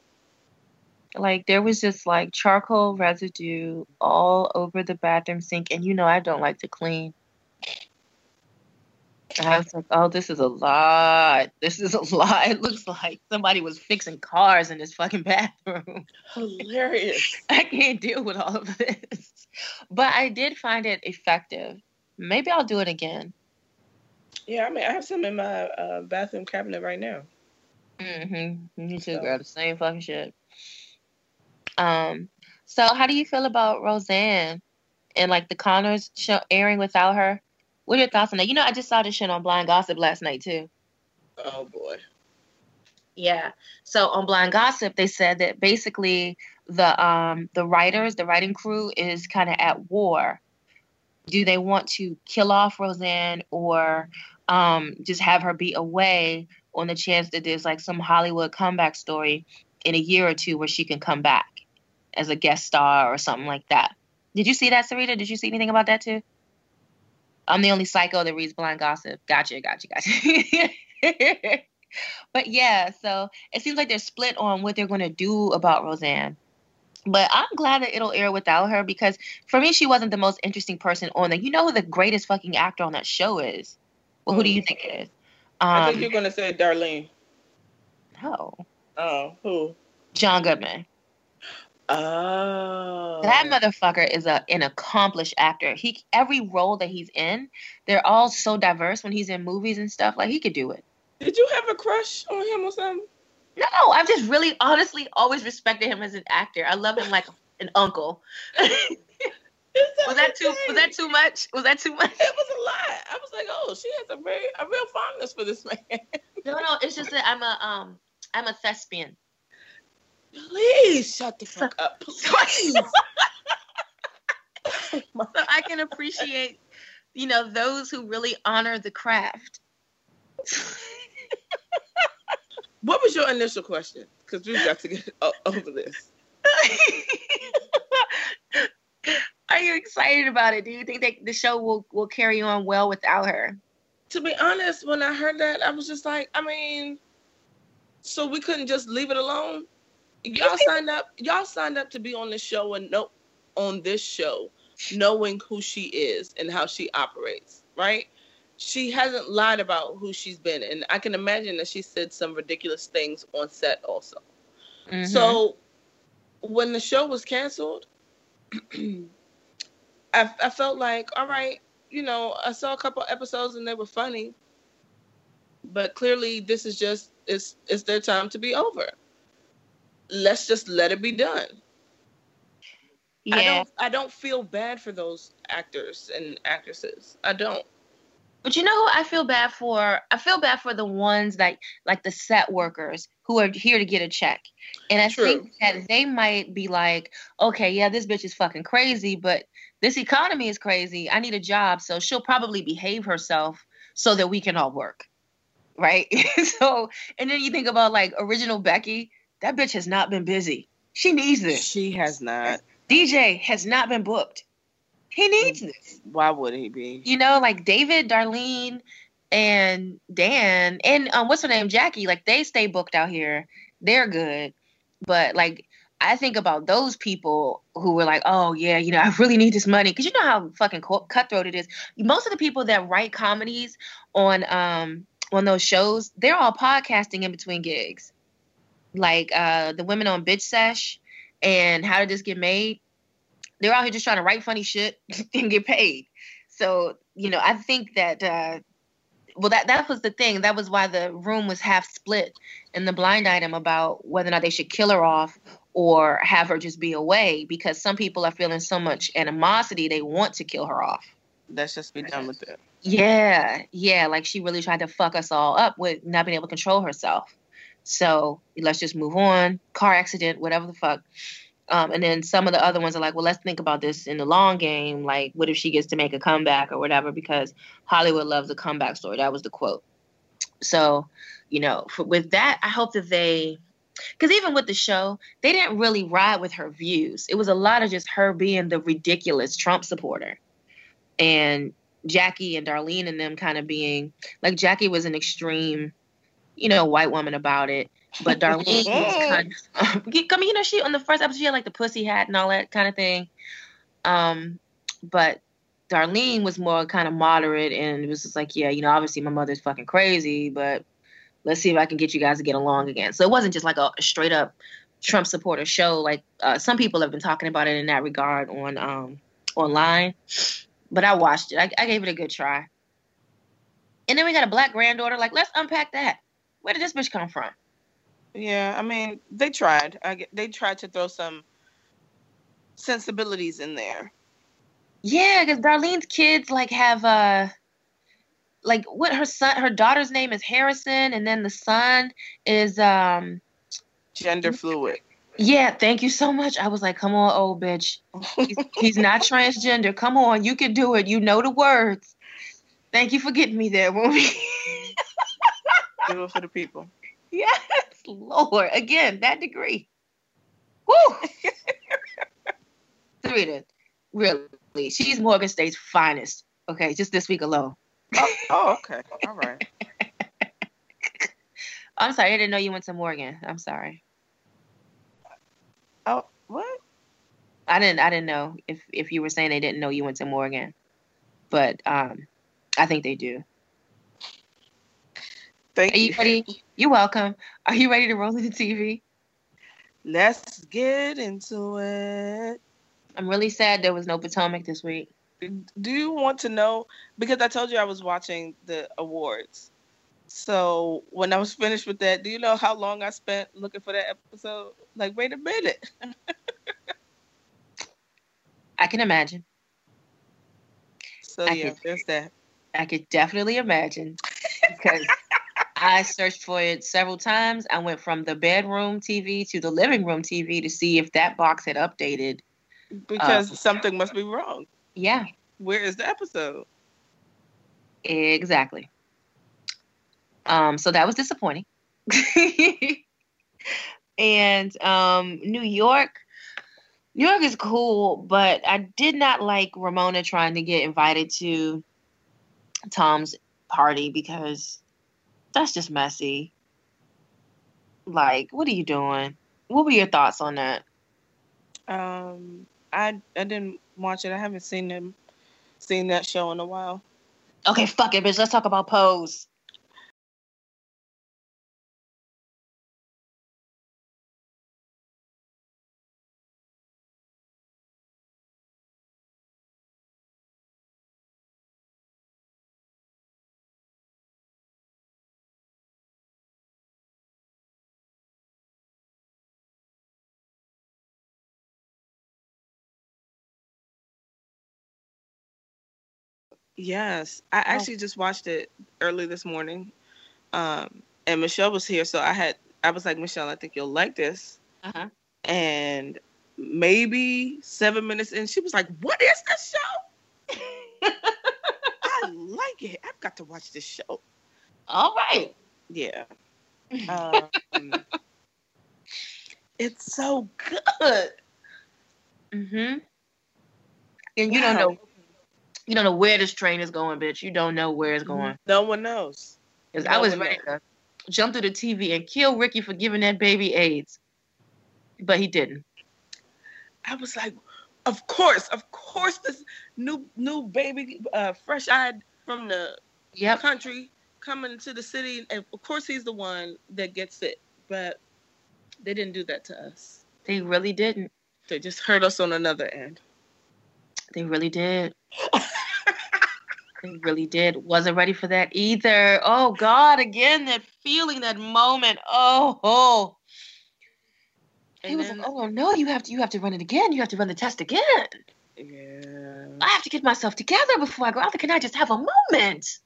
Like there was just like charcoal residue all over the bathroom sink, and you know I don't like to clean. I was like, oh, this is a lot. This is a (laughs) lot. It looks like somebody was fixing cars in this fucking bathroom. Hilarious. (laughs) I can't deal with all of this. But I did find it effective. Maybe I'll do it again. Yeah, I mean, I have some in my uh, bathroom cabinet right now. Mm-hmm. Me too, So- girl. The same fucking shit. Um. So, how do you feel about Roseanne and like the Connors show airing without her? What are your thoughts on that? You know, I just saw this shit on Blind Gossip last night too. Oh boy. Yeah. So on Blind Gossip, they said that basically the um the writers, the writing crew is kind of at war. Do they want to kill off Roseanne or um just have her be away on the chance that there's like some Hollywood comeback story in a year or two where she can come back as a guest star or something like that? Did you see that, Sarita? Did you see anything about that too? I'm the only psycho that reads Blind Gossip. Gotcha, gotcha, gotcha. (laughs) but yeah, so it seems like they're split on what they're going to do about Roseanne. But I'm glad that it'll air without her because for me, she wasn't the most interesting person on there. You know who the greatest fucking actor on that show is? Well, who do you think it is? I think Um, you're gonna say Darlene. no, Oh, who? John Goodman. Oh. That motherfucker is a an accomplished actor. He every role that he's in, they're all so diverse when he's in movies and stuff. Like he could do it. Did you have a crush on him or something? No, I've just really honestly always respected him as an actor. I love him like an uncle. was that too was that too much? Was that too much? It was a lot. I was like, oh, she has a very a real fondness for this man. No, no, it's just that I'm a um I'm a thespian. Please shut the fuck up. (laughs) Please. (laughs) So I can appreciate, you know, those who really honor the craft. (laughs) what was your initial question? Because we've got to get (laughs) over this. (laughs) Are you excited about it? Do you think that the show will, will carry on well without her? To be honest, when I heard that, I was just like, I mean, so we couldn't just leave it alone. Y'all signed up. Y'all signed up to be on this show and no, on this show, knowing who she is and how she operates. Right? She hasn't lied about who she's been, and I can imagine that she said some ridiculous things on set also. Mm-hmm. So when the show was canceled, (clears throat) I, I felt like, all right, you know, I saw a couple episodes and they were funny, but clearly this is just it's it's their time to be over. Let's just let it be done. I yeah, don't I don't feel bad for those actors and actresses. I don't. But you know who I feel bad for? I feel bad for the ones that like the set workers who are here to get a check, and I True. think that they might be like, okay, yeah, this bitch is fucking crazy, but this economy is crazy. I need a job, so she'll probably behave herself so that we can all work, right? (laughs) so, and then you think about like original Becky. That bitch has not been busy. She needs this. She has not. DJ has not been booked. He needs this. Why would he be? You know, like David, Darlene, and Dan, and um, what's her name, Jackie. Like they stay booked out here. They're good, but like I think about those people who were like, oh yeah, you know, I really need this money because you know how fucking cutthroat it is. Most of the people that write comedies on um on those shows, they're all podcasting in between gigs. Like uh the women on Bitch Sesh and How Did This Get Made? They're out here just trying to write funny shit (laughs) and get paid. So, you know, I think that uh well that that was the thing. That was why the room was half split in the blind item about whether or not they should kill her off or have her just be away because some people are feeling so much animosity they want to kill her off. Let's just be done with it. Yeah, yeah, like she really tried to fuck us all up with not being able to control herself. So let's just move on. Car accident, whatever the fuck. Um, and then some of the other ones are like, well, let's think about this in the long game. Like, what if she gets to make a comeback or whatever? Because Hollywood loves a comeback story. That was the quote. So, you know, for, with that, I hope that they because even with the show, they didn't really ride with her views. It was a lot of just her being the ridiculous Trump supporter, and Jackie and Darlene and them kind of being like Jackie was an extreme, you know, white woman about it, but Darlene (laughs) was kind of. I mean, you know, she on the first episode she had like the pussy hat and all that kind of thing, um, but Darlene was more kind of moderate and it was just like, yeah, you know, obviously my mother's fucking crazy, but let's see if I can get you guys to get along again. So it wasn't just like a, a straight up Trump supporter show. Like uh, some people have been talking about it in that regard on um, online, but I watched it. I, I gave it a good try. And then we got a black granddaughter. Like, let's unpack that. Where did this bitch come from? Yeah, I mean, they tried. I they tried to throw some sensibilities in there. Yeah, because Darlene's kids like have uh like what her son her daughter's name is Harrison and then the son is um Gender fluid. yeah, thank you so much. I was like, come on, old bitch. He's, he's not transgender. Come on, you can do it. You know the words. Thank you for getting me there, movie. Do it for the people. Yes, Lord. Again, that degree. Woo! (laughs) Sarita, really, she's Morgan State's finest. Okay, just this week alone. Oh, oh okay. All right. (laughs) I'm sorry, I didn't know you went to Morgan. I'm sorry. Oh, what? I didn't I didn't know if if you were saying they didn't know you went to Morgan. But um I think they do. Thank Are you ready? You're welcome. Are you ready to roll into TV? Let's get into it. I'm really sad there was no Potomac this week. Do you want to know? Because I told you I was watching the awards. So when I was finished with that, do you know how long I spent looking for that episode? Like, wait a minute. (laughs) I can imagine. So I yeah, could- there's that. I could definitely imagine because I searched for it several times. I went from the bedroom TV to the living room TV to see if that box had updated. Because something must be wrong. Yeah, Where is the episode? exactly. Um, so that was disappointing. (laughs) and um, New York, New York is cool, but I did not like Ramona trying to get invited to Tom's party because that's just messy. Like, what are you doing? What were your thoughts on that? Um, I I didn't watch it. I haven't seen them seen that show in a while. Okay, fuck it, bitch. Let's talk about Pose. Yes, I actually just watched it early this morning, um, and Michelle was here, so I had I was like, Michelle, I think you'll like this. Uh-huh. And maybe seven minutes in, she was like, "What is this show? (laughs) I like it. I've got to watch this show." All right. Yeah, (laughs) um, it's so good. Mm-hmm. And you don't know you don't know where this train is going, bitch. You don't know where it's going. No one knows. Because No I was ready to jump through the TV and kill Ricky for giving that baby AIDS. But he didn't. I was like, of course, of course, this new new baby, uh, fresh eyed from the Yep. country coming to the city, and of course he's the one that gets it. But they didn't do that to us. They really didn't. They just hurt us on another end. They really did. (laughs) really did. Wasn't ready for that either. Oh God, again, that feeling, that moment. Oh, oh. He was then- like, oh no, you have to you have to run it again. You have to run the test again. Yeah. I have to get myself together before I go out there. Can I just have a moment?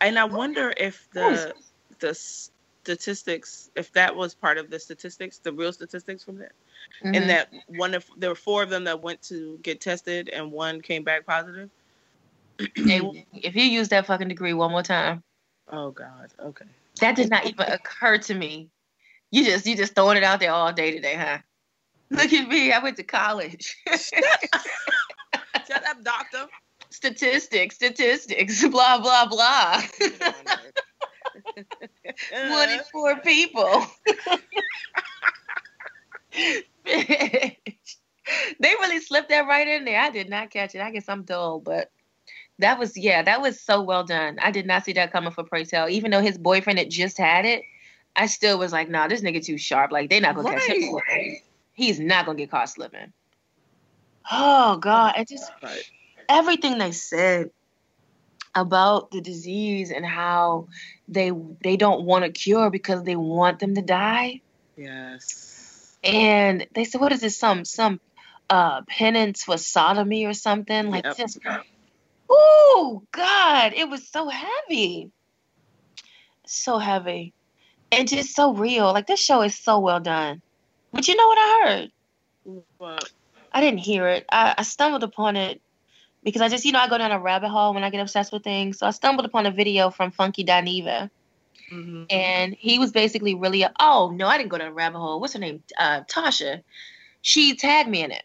And I wonder if the the statistics, if that was part of the statistics, the real statistics from that, Mhm. and that one of there were four of them that went to get tested, and one came back positive. If you use that fucking degree one more time, Oh God. Okay. that did not even occur to me You just you just throwing it out there all day today, huh? Look at me. I went to college. Shut up, doctor. statistics, statistics, (laughs) blah blah blah. (laughs) One in four people. (laughs) they really slipped that right in there. I did not catch it. I guess I'm dull, but that was yeah, that was so well done. I did not see that coming for Pray Tell. Even though his boyfriend had just had it, I still was like, nah, this nigga too sharp. Like they not gonna catch him. Slipping. He's not gonna get caught slipping. Oh God, it just Right. everything they said about the disease and how they they don't want a cure because they want them to die. Yes. And they said, what is this? Some some uh penance for sodomy or something? Like Yep. just Oh God, it was so heavy. So heavy. And just so real. Like this show is so well done. But you know what I heard? What? I didn't hear it. I, I stumbled upon it because I just, you know, I go down a rabbit hole when I get obsessed with things. So I stumbled upon a video from Funky Dineva, Mhm. and he was basically really, oh no, I didn't go down a rabbit hole. What's her name? Uh, Tasha. She tagged me in it,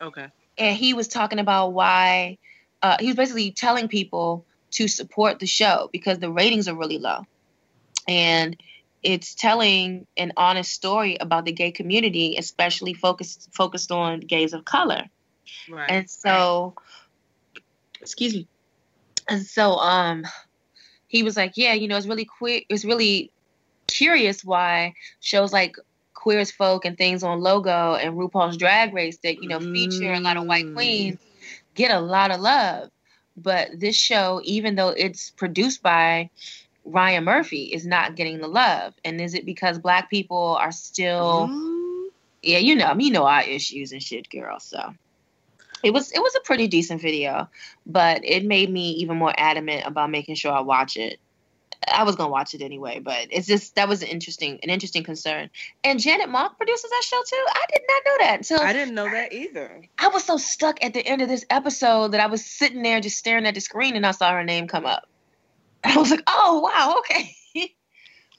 Okay. and he was talking about why. Uh, he was basically telling people to support the show because the ratings are really low, and it's telling an honest story about the gay community, especially focused focused on gays of color. Right. And so, excuse me. And so, um, he was like, yeah, you know, it's really quick. It's really curious why shows like Queer as Folk and things on Logo and RuPaul's Drag Race that you know feature a lot of white Mm. queens get a lot of love, but this show, even though it's produced by Ryan Murphy, is not getting the love. And is it because Black people are still? Mm. yeah, you know, you know our issues and shit, girl. So it was it was a pretty decent video, but it made me even more adamant about making sure I watch it. I was gonna watch it anyway, but it's just that was an interesting an interesting concern. And Janet Mock produces that show too. I did not know that until I didn't know that either. I was so stuck at the end of this episode that I was sitting there just staring at the screen and I saw her name come up. (laughs) I was like, oh wow, okay. (laughs)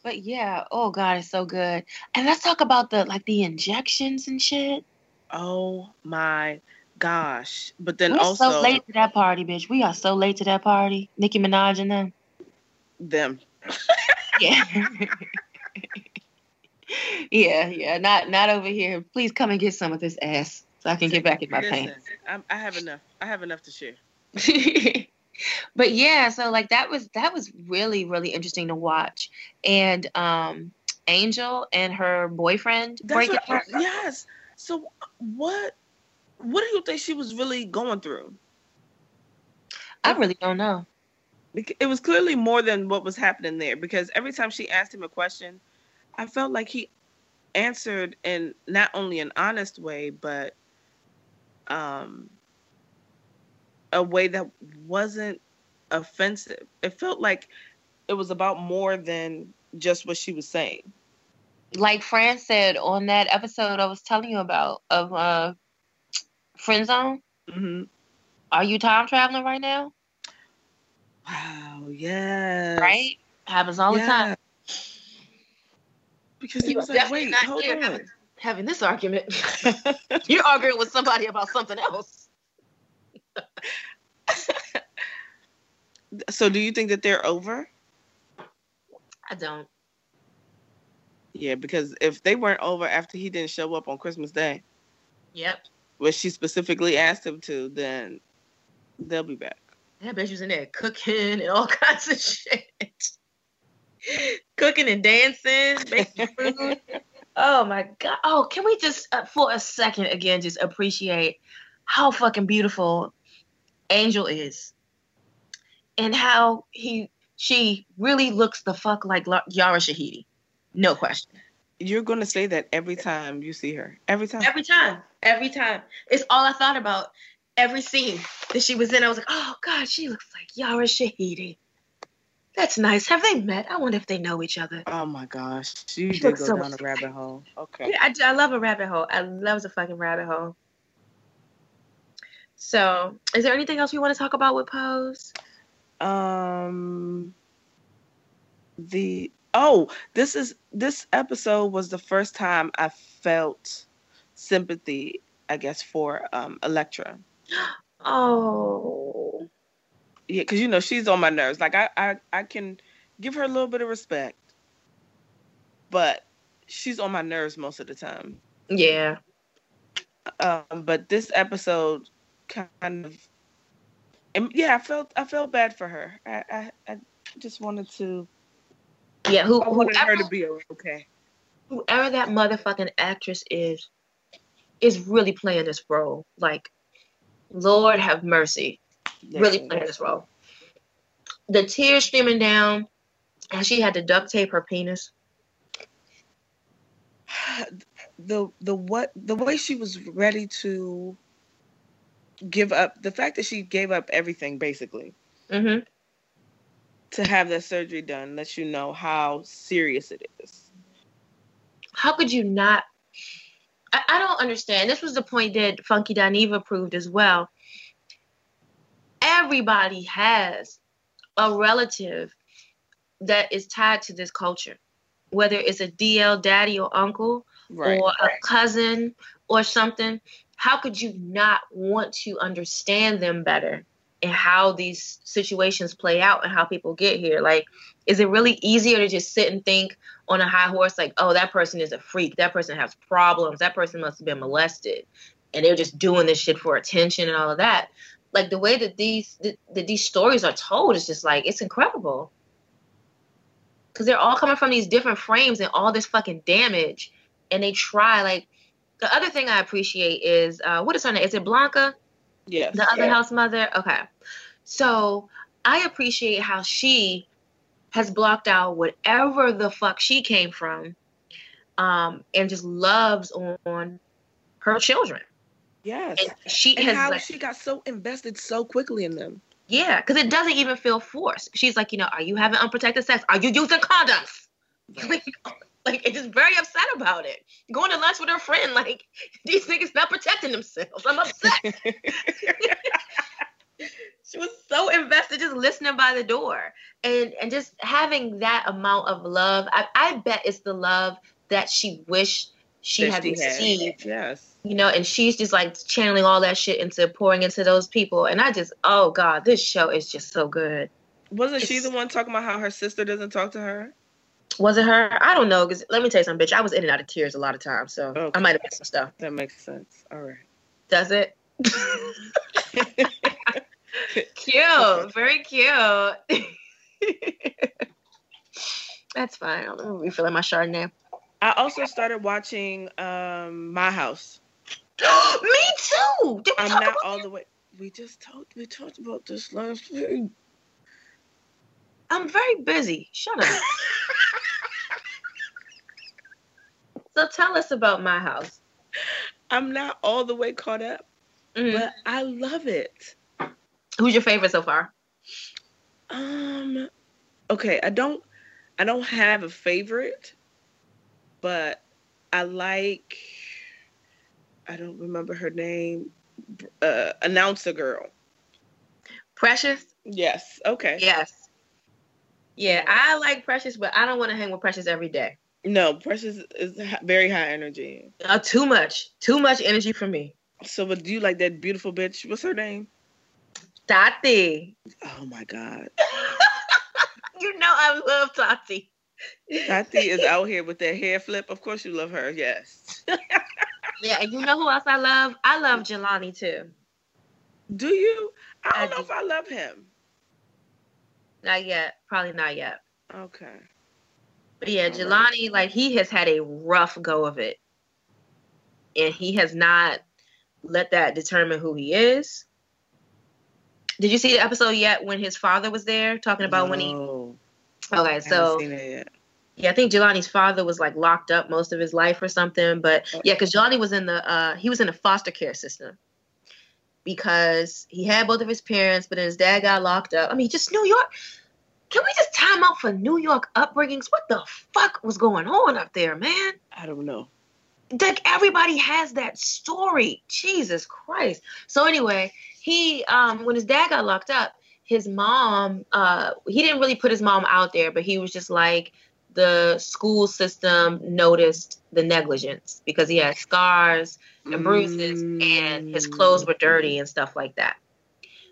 but yeah, oh god, it's so good. And let's talk about the like the injections and shit. Oh my gosh. But then We're also so late to that party, bitch. We are so late to that party. Nicki Minaj and them. Them. Yeah. (laughs) yeah, yeah. Not not over here. Please come and get some of this ass so I can get back in my Listen, pants. I'm, I have enough. I have enough to share. (laughs) but yeah, so like that was that was really really interesting to watch, and um, Angel and her boyfriend That's breaking what, up. yes. So what? What do you think she was really going through? I really don't know. It was clearly more than what was happening there because every time she asked him a question, I felt like he answered in not only an honest way, but um, a way that wasn't offensive. It felt like it was about more than just what she was saying. Like Fran said on that episode I was telling you about of uh, Friend Zone. hmm Are you time traveling right now? Wow. Yeah. Right? Happens all the time. Because he You was are like, definitely wait, not hold here on. having, having this argument. (laughs) You're arguing with somebody about something else. (laughs) so do you think that they're over? I don't. Yeah, because if they weren't over after he didn't show up on Christmas Day, Yep. which she specifically asked him to, then they'll be back. That bitch was in there cooking and all (laughs) kinds of shit. cooking and dancing, making food. oh my god. Oh, can we just uh, for a second again just appreciate how fucking beautiful Angel is, and how he she really looks the fuck like La- Yara Shahidi. No question. You're gonna say that every time you see her. Every time. Every time. Every time. It's all I thought about. Every scene that she was in, I was like, oh God, she looks like Yara Shahidi. That's nice. Have they met? I wonder if they know each other. oh my gosh, you She did go so down a rabbit hole. Okay. Yeah, I, I love a rabbit hole. I love a fucking rabbit hole. So, is there anything else we want to talk about with Pose? Um, the Oh, this is this episode was the first time I felt sympathy, I guess, for um Elektra. (gasps) Oh. Yeah, because you know she's on my nerves. Like I, I, I can give her a little bit of respect, but she's on my nerves most of the time. Yeah. Um, but this episode kind of, and yeah, I felt I felt bad for her. I, I, I just wanted to. Yeah. Who? I wanted her Whoever, to be okay. whoever that motherfucking actress is, is really playing this role. Like, Lord have mercy. Really playing this role. The tears streaming down, and she had to duct tape her penis. (sighs) the the what the way she was ready to give up the fact that she gave up everything basically Mm-hmm. to have that surgery done lets you know how serious it is. how could you not I, I don't understand. This was the point that funky Dineva proved as well. Everybody has a relative that is tied to this culture whether it's a dl daddy or uncle Right. or a cousin or something. How could you not want to understand them better and how these situations play out and how people get here. Like is it really easier to just sit and think on a high horse like oh that person is a freak that person has problems that person must have been molested and they're just doing this shit for attention and all of that? Like the way that these that, these stories are told is just like it's incredible. Because they're all coming from these different frames and all this fucking damage and they try like the other thing i appreciate is uh what is her name? Is it blanca yes. the other house mother? Okay. So i appreciate how she has blocked out whatever the fuck she came from um and just loves on her children. Yes. and she And has how like, she got so invested so quickly in them. yeah because it doesn't even feel forced. She's like you know are you having unprotected sex? Are you using condoms (laughs) like it's just very upset about it. Going to lunch with her friend like (laughs) these niggas not protecting themselves. I'm upset. (laughs) (laughs) She was so invested just listening by the door and and just having that amount of love. I, I bet it's the love that she wished she that had received. Yes. you know and she's just like channeling all that shit into pouring into those people. And i just oh god this show is just so good. Wasn't she the one talking about how her sister doesn't talk to her? Was it her i don't know because let me tell you something bitch i was in and out of tears a lot of times so Okay. i might have missed some stuff That makes sense. All right. does it (laughs) cute very cute (laughs) that's fine i'm refilling my chardonnay I also started watching um My House. (gasps) Me too. I'm not all the way. We just talked. We talked about this last week. I'm very busy. Shut up. (laughs) so tell us about my house. I'm not all the way caught up, Mhm. but I love it. Who's your favorite so far? Um, okay, I don't, I don't have a favorite, but I like. I don't remember her name. Uh, announcer girl. Precious? Yes. Okay. Yes. Yeah, I like Precious, but I don't want to hang with Precious every day. No, Precious is very high energy. Uh, too much. Too much energy for me. So, but do you like that beautiful bitch? What's her name? Tati. Oh my God, (laughs) You know I love Tati. Tati is (laughs) out here with that hair flip. Of course, you love her. Yes. (laughs) Yeah, and you know who else I love? I love Jelani too. Do you? I I don't know do. if I love him. Not yet. Probably not yet. Okay. But yeah. Jelani, like he has had a rough go of it. And he has not let that determine who he is. Did you see the episode yet when his father was there talking about when he Okay, I so seen it yet. yeah, I think Jelani's father was like locked up most of his life or something. But Oh. yeah, because Jelani was in the uh he was in the foster care system. Because he had both of his parents, but then his dad got locked up. I mean, just New York. Can we just time out for New York upbringings? What the fuck was going on up there, man? I don't know. like everybody has that story. Jesus Christ. So anyway, he um when his dad got locked up, his mom uh he didn't really put his mom out there, but he was just like the school system noticed the negligence because he had scars and bruises and his clothes were dirty and stuff like that.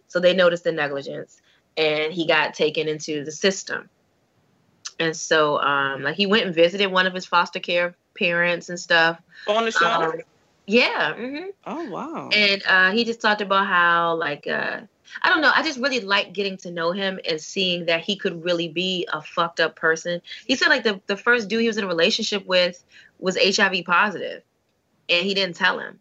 So they noticed the negligence and he got taken into the system. And so um like he went and visited one of his foster care parents and stuff. On the show. Um, yeah. hmm oh wow. and uh, he just talked about how like uh, I don't know. I just really like getting to know him and seeing that he could really be a fucked up person. He said like the the first dude he was in a relationship with was HIV positive, and he didn't tell him.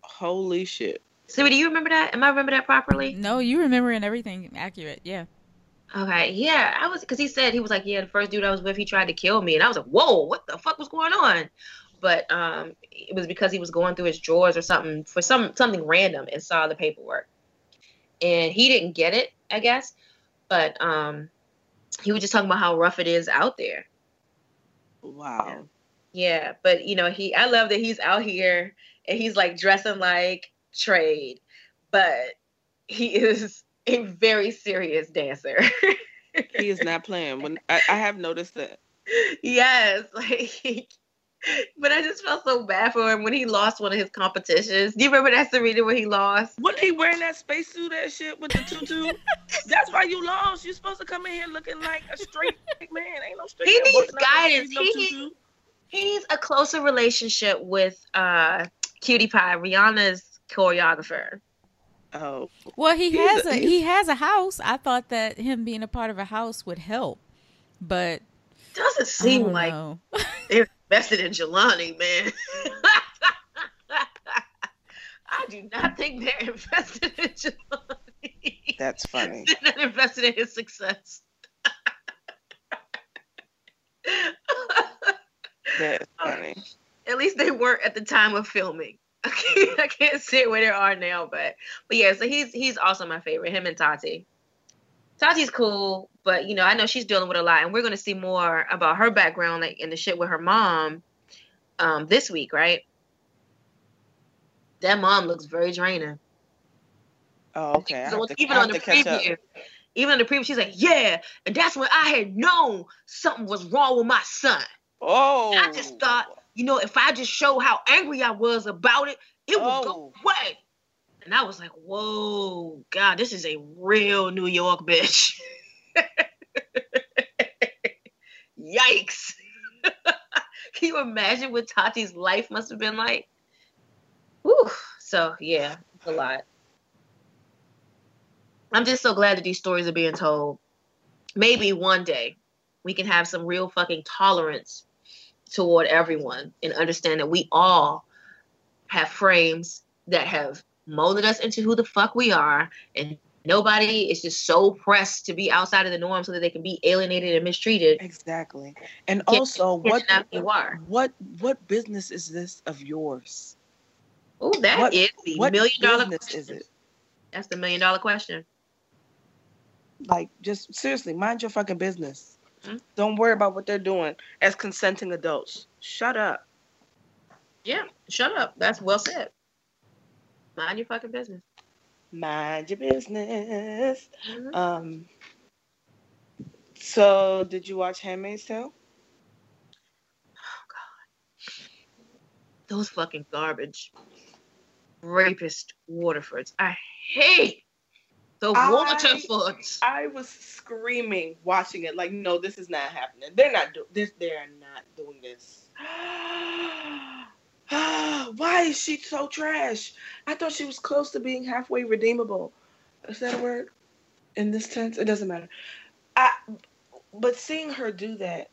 Holy shit. So do you remember that? Am I remember that properly? No, you remembering everything accurate. Yeah. Okay, yeah, I was because he said he was like, yeah, the first dude I was with, he tried to kill me, and I was like, whoa, what the fuck was going on? But um, it was because he was going through his drawers or something for some something random and saw the paperwork, and he didn't get it, I guess. But um, he was just talking about how rough it is out there. Wow. Yeah, but you know, he I love that he's out here and he's like dressing like trade, but he is a very serious dancer. (laughs) He is not playing. When I, I have noticed that. yes, (laughs) like but I just felt so bad for him when he lost one of his competitions. Do you remember that Serena when he lost? Wasn't he wearing that spacesuit that shit with the tutu? (laughs) That's why you lost. You're supposed to come in here looking like a straight man. Ain't no straight He man needs walking out there guidance. no He- tutu. He needs a closer relationship with uh Cutie Pie, Rihanna's choreographer. Oh, Well, he has a- a he has a house. I thought that him being a part of a house would help, but Doesn't seem like know. (laughs) they're invested in Jelani, man. (laughs) I do not think they're (laughs) invested in Jelani. that's funny. They're not invested in his success. That's funny. At least they weren't at the time of filming. (laughs) I can't, say where they are now, but but yeah, so he's he's also my favorite. Him and Tati. Tati's cool, but you know I know she's dealing with a lot, and we're gonna see more about her background, like in the shit with her mom, um, this week, right? That mom looks very draining. Oh, okay. So to, even on the up. preview, even on the preview, she's like, "Yeah," and that's when I had known something was wrong with my son. Oh, I just thought, you know, if I just show how angry I was about it, it would Oh. go away. And I was like, whoa, God, this is a real New York bitch. (laughs) Yikes. (laughs) Can you imagine what Tati's life must have been like? Whew. So, yeah, it's a lot. I'm just so glad that these stories are being told. Maybe one day we can have some real fucking tolerance toward everyone and understand that we all have frames that have molded us into who the fuck we are and nobody is just so pressed to be outside of the norm so that they can be alienated and mistreated exactly. And also, what you are. what what business is this of yours? oh that What- is the What million dollar question is it? that's the million dollar question Like, just seriously, mind your fucking business. Mhm. Don't worry about what they're doing as consenting adults. Shut up. yeah shut up that's well said mind your fucking business Mind your business. Mhm. Um. So, did you watch *Handmaid's Tale*? Oh God, those fucking garbage rapist waterfords i hate the I- waterfords I was screaming watching it, like, no, this is not happening. They're not doing this. They're not doing this. (gasps) Why is she so trash? I thought she was close to being halfway redeemable. Is that a word? In this tense, it doesn't matter. I, but seeing her do that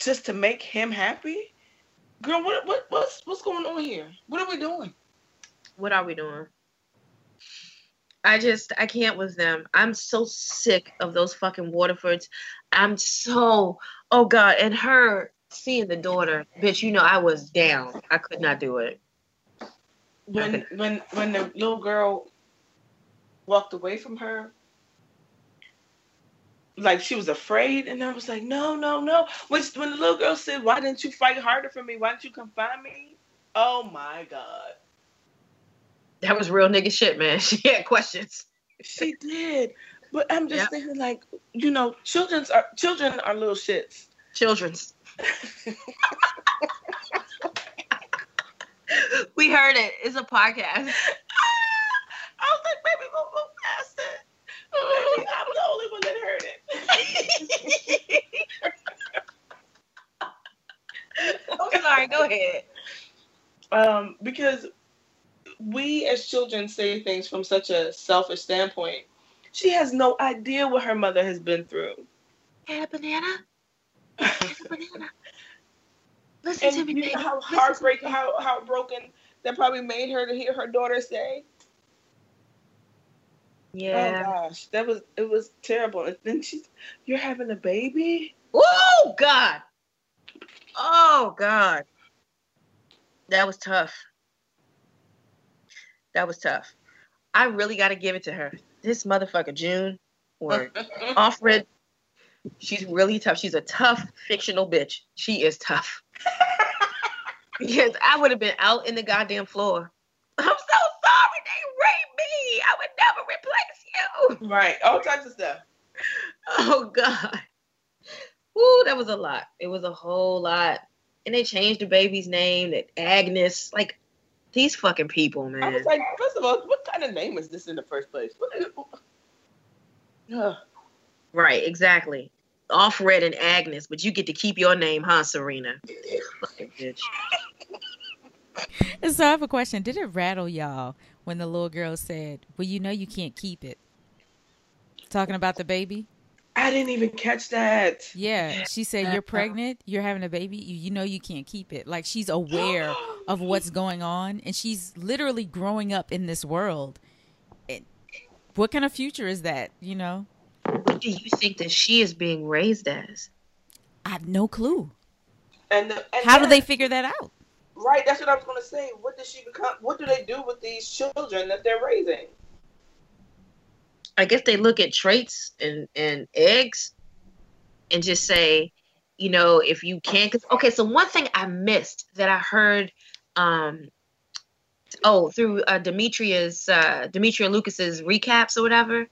just to make him happy, girl, what what what's what's going on here? What are we doing? what are we doing? I just I can't with them. I'm so sick of those fucking Waterfords. I'm so oh god, and her seeing the daughter, bitch. You know I was down. I could not do it. when when when the little girl walked away from her like she was afraid and I was like no no no when, when the little girl said why didn't you fight harder for me why didn't you come find me oh my god That was real nigga shit, man. (laughs) She had questions. She did. But I'm just Yep. thinking like, you know, children's are children are little shits. Children's. (laughs) we heard it. It's a podcast. (laughs) I was like, baby, move, move past it. Baby, I'm the only one that heard it. I'm sorry. Go ahead. um, because we as children say things from such a selfish standpoint. She has no idea what her mother has been through. Hey, banana. Hey, banana. (laughs) Listen and to me, you baby. know how heartbreak, how heartbroken that probably made her to hear her daughter say, oh, Yeah. "Oh gosh, that was it was terrible." And then she's, "You're having a baby." Oh God. Oh God. That was tough. That was tough. I really got to give it to her. This motherfucker June or Offred, (laughs) she's really tough. She's a tough fictional bitch. She is tough. (laughs) yes, I would have been out in the goddamn floor. I'm so sorry they raped me. I would never replace you. right, all types of stuff. Oh God. Woo, that was a lot. It was a whole lot. And they changed the baby's name to Agnes. Like these fucking people, man. I man. was like, first of all, what kind of name is this in the first place? What is, Right, exactly. Offred and Agnes, but you get to keep your name, huh, Serena? Fucking bitch. So I have a question. Did it rattle y'all when the little girl said, "Well, you know you can't keep it"? Talking about the baby. I didn't even catch that. Yeah, she said you're pregnant, you're having a baby, you, you know you can't keep it. Like she's (gasps) aware of what's going on and she's literally growing up in this world. And what kind of future is that, you know? What do you think that she is being raised as? I have no clue. And, the, and How do they figure that out? Right, that's what I was gonna say. What does she become? What do they do with these children that they're raising? I guess they look at traits and, and eggs and just say, you know, if you can't. Cause, okay, so one thing I missed that I heard, um, oh, through uh, Demetria's, uh, Demetria Lucas's recaps or whatever,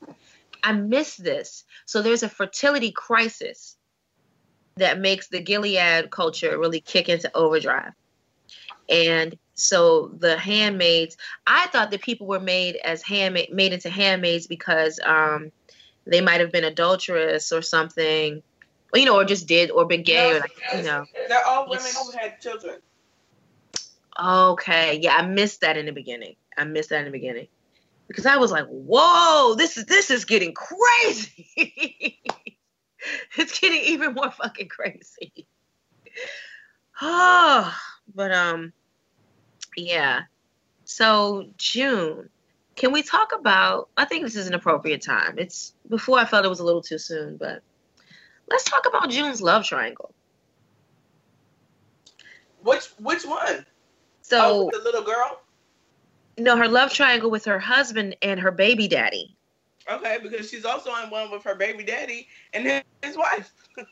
I missed this. So there's a fertility crisis that makes the Gilead culture really kick into overdrive. And so the handmaids, I thought that people were made as handmaid made into handmaids because um, they might have been adulterous or something, you know, or just did or been gay, or like, you know. they're all women who had children. Okay, yeah, I missed that in the beginning. I missed that in the beginning because I was like, "Whoa, this is this is getting crazy. (laughs) it's getting even more fucking crazy." Oh, (sighs) but um, yeah. So June, can we talk about? I think this is an appropriate time. It's before I felt it was a little too soon, but let's talk about June's love triangle. Which which one? So. oh, the little girl. No, her love triangle with her husband and her baby daddy. Okay, because she's also in one with her baby daddy and his wife. (laughs)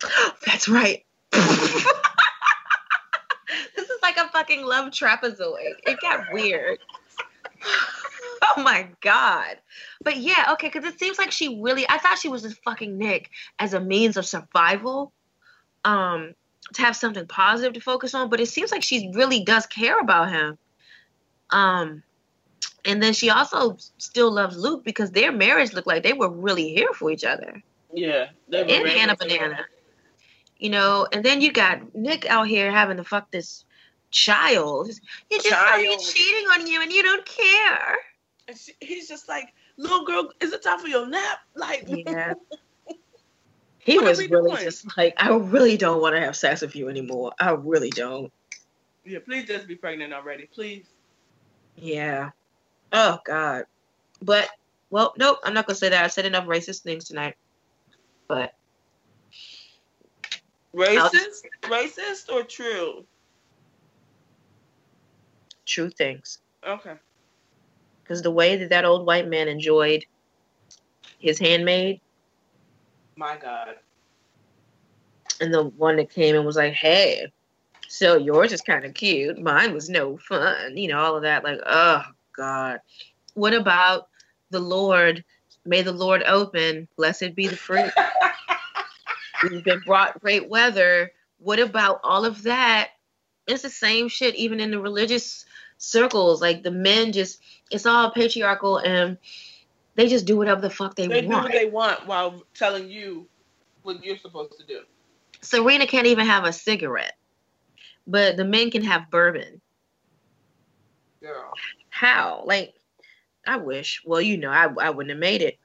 (gasps) That's right. (laughs) this is like a fucking love trapezoid. It got weird. (laughs) oh my god. But yeah, okay, because it seems like she really I thought she was just fucking Nick as a means of survival. Um, to have something positive to focus on, but it seems like she really does care about him. Um and then she also still loves Luke because their marriage looked like they were really here for each other Yeah, they were and raising Hannah. Banana. You know, and then you got Nick out here having to fuck this child. You just Child. cheating on you and you don't care. And she, he's just like, little girl, is it time for your nap? Like, (laughs) Yeah. He was really doing? just like, I really don't want to have sex with you anymore. I really don't. yeah, please just be pregnant already, please. Yeah. Oh God. But well, nope, I'm not gonna say that. I said enough racist things tonight. But Racist, racist or true? true things. Okay. Because the way that that old white man enjoyed his handmaid My God. and the one that came and was like, "Hey, so yours is kind of cute. Mine was no fun." You know, all of that. Like, oh god. what about the Lord? May the Lord open. Blessed be the fruit. (laughs) We've been brought great weather. What about all of that? It's the same shit, even in the religious circles. Like the men just, it's all patriarchal and they just do whatever the fuck they, want. They do what they want while telling you what you're supposed to do. Serena can't even have a cigarette, but the men can have bourbon. Girl. How? Like, I wish. Well, you know, I, I wouldn't have made it.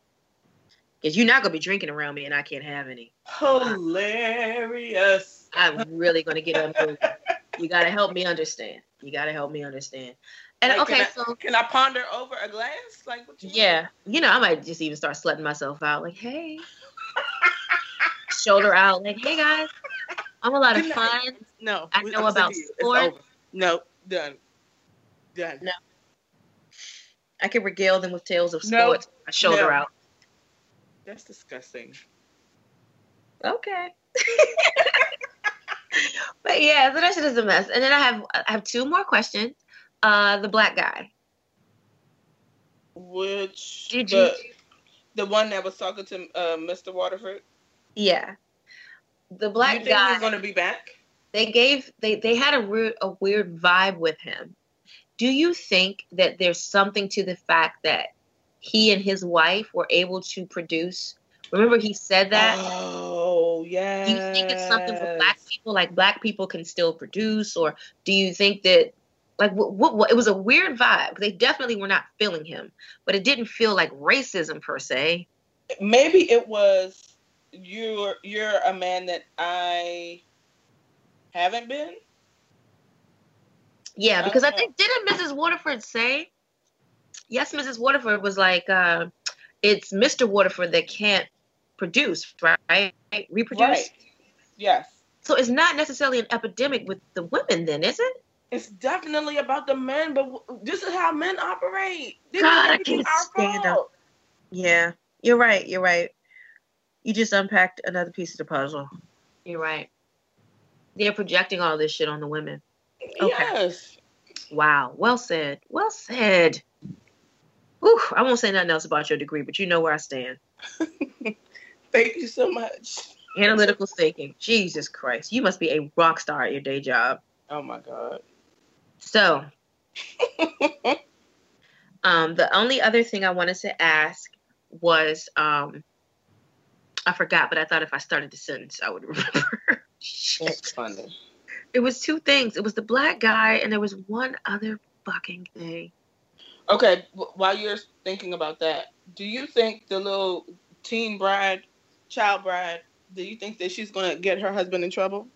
Because you're not going to be drinking around me and I can't have any. Hilarious. I'm really going to get unruly. You got to help me understand. You got to help me understand. And Like, okay, can I, so can I ponder over a glass? Like what you yeah, you know, I might just even start slutting myself out. Like, hey, shoulder out. Like, hey guys, I'm a lot of fun. No. I know about sports. No, done. Done. No. I can regale them with tales of No. sports. I shoulder No. out. That's disgusting. Okay. (laughs) but yeah, so that shit is a mess. And then I have I have two more questions. Uh, the black guy. Which Did the, you? the one that was talking to uh, Mr. Waterford? Yeah. The you black think guy. he's gonna be back? they gave they they had a weird a weird vibe with him. Do you think that there's something to the fact that he and his wife were able to produce? Remember, he said that. Oh yeah. do you think it's something for black people like black people can still produce or do you think that like what, what, what it was a weird vibe they definitely were not feeling him but it didn't feel like racism per se Maybe it was you're you're a man that I haven't been. yeah because i Okay. think didn't mrs waterford say yes mrs waterford was like uh it's mr waterford that can't produce right reproduce Right. Yes. so it's not necessarily an epidemic with the women then is it It's definitely about the men, but this is how men operate. This God, I can't stand fault. Yeah, you're right. You're right. You just unpacked another piece of the puzzle. You're right. They're projecting all this shit on the women. Okay. Yes. Wow. Well said. Well said. Whew, I won't say nothing else about your degree, but you know where I stand. (laughs) Thank you so much. Analytical thinking. Jesus Christ. You must be a rock star at your day job. Oh my god. So, (laughs) um, the only other thing I wanted to ask was um, I forgot, but I thought if I started the sentence, I would (laughs) remember. Shit. Funny. It was two things. It was the black guy, and there was one other fucking thing. Okay, while you're thinking about that, do you think the little teen bride, child bride, do you think that she's gonna get her husband in trouble?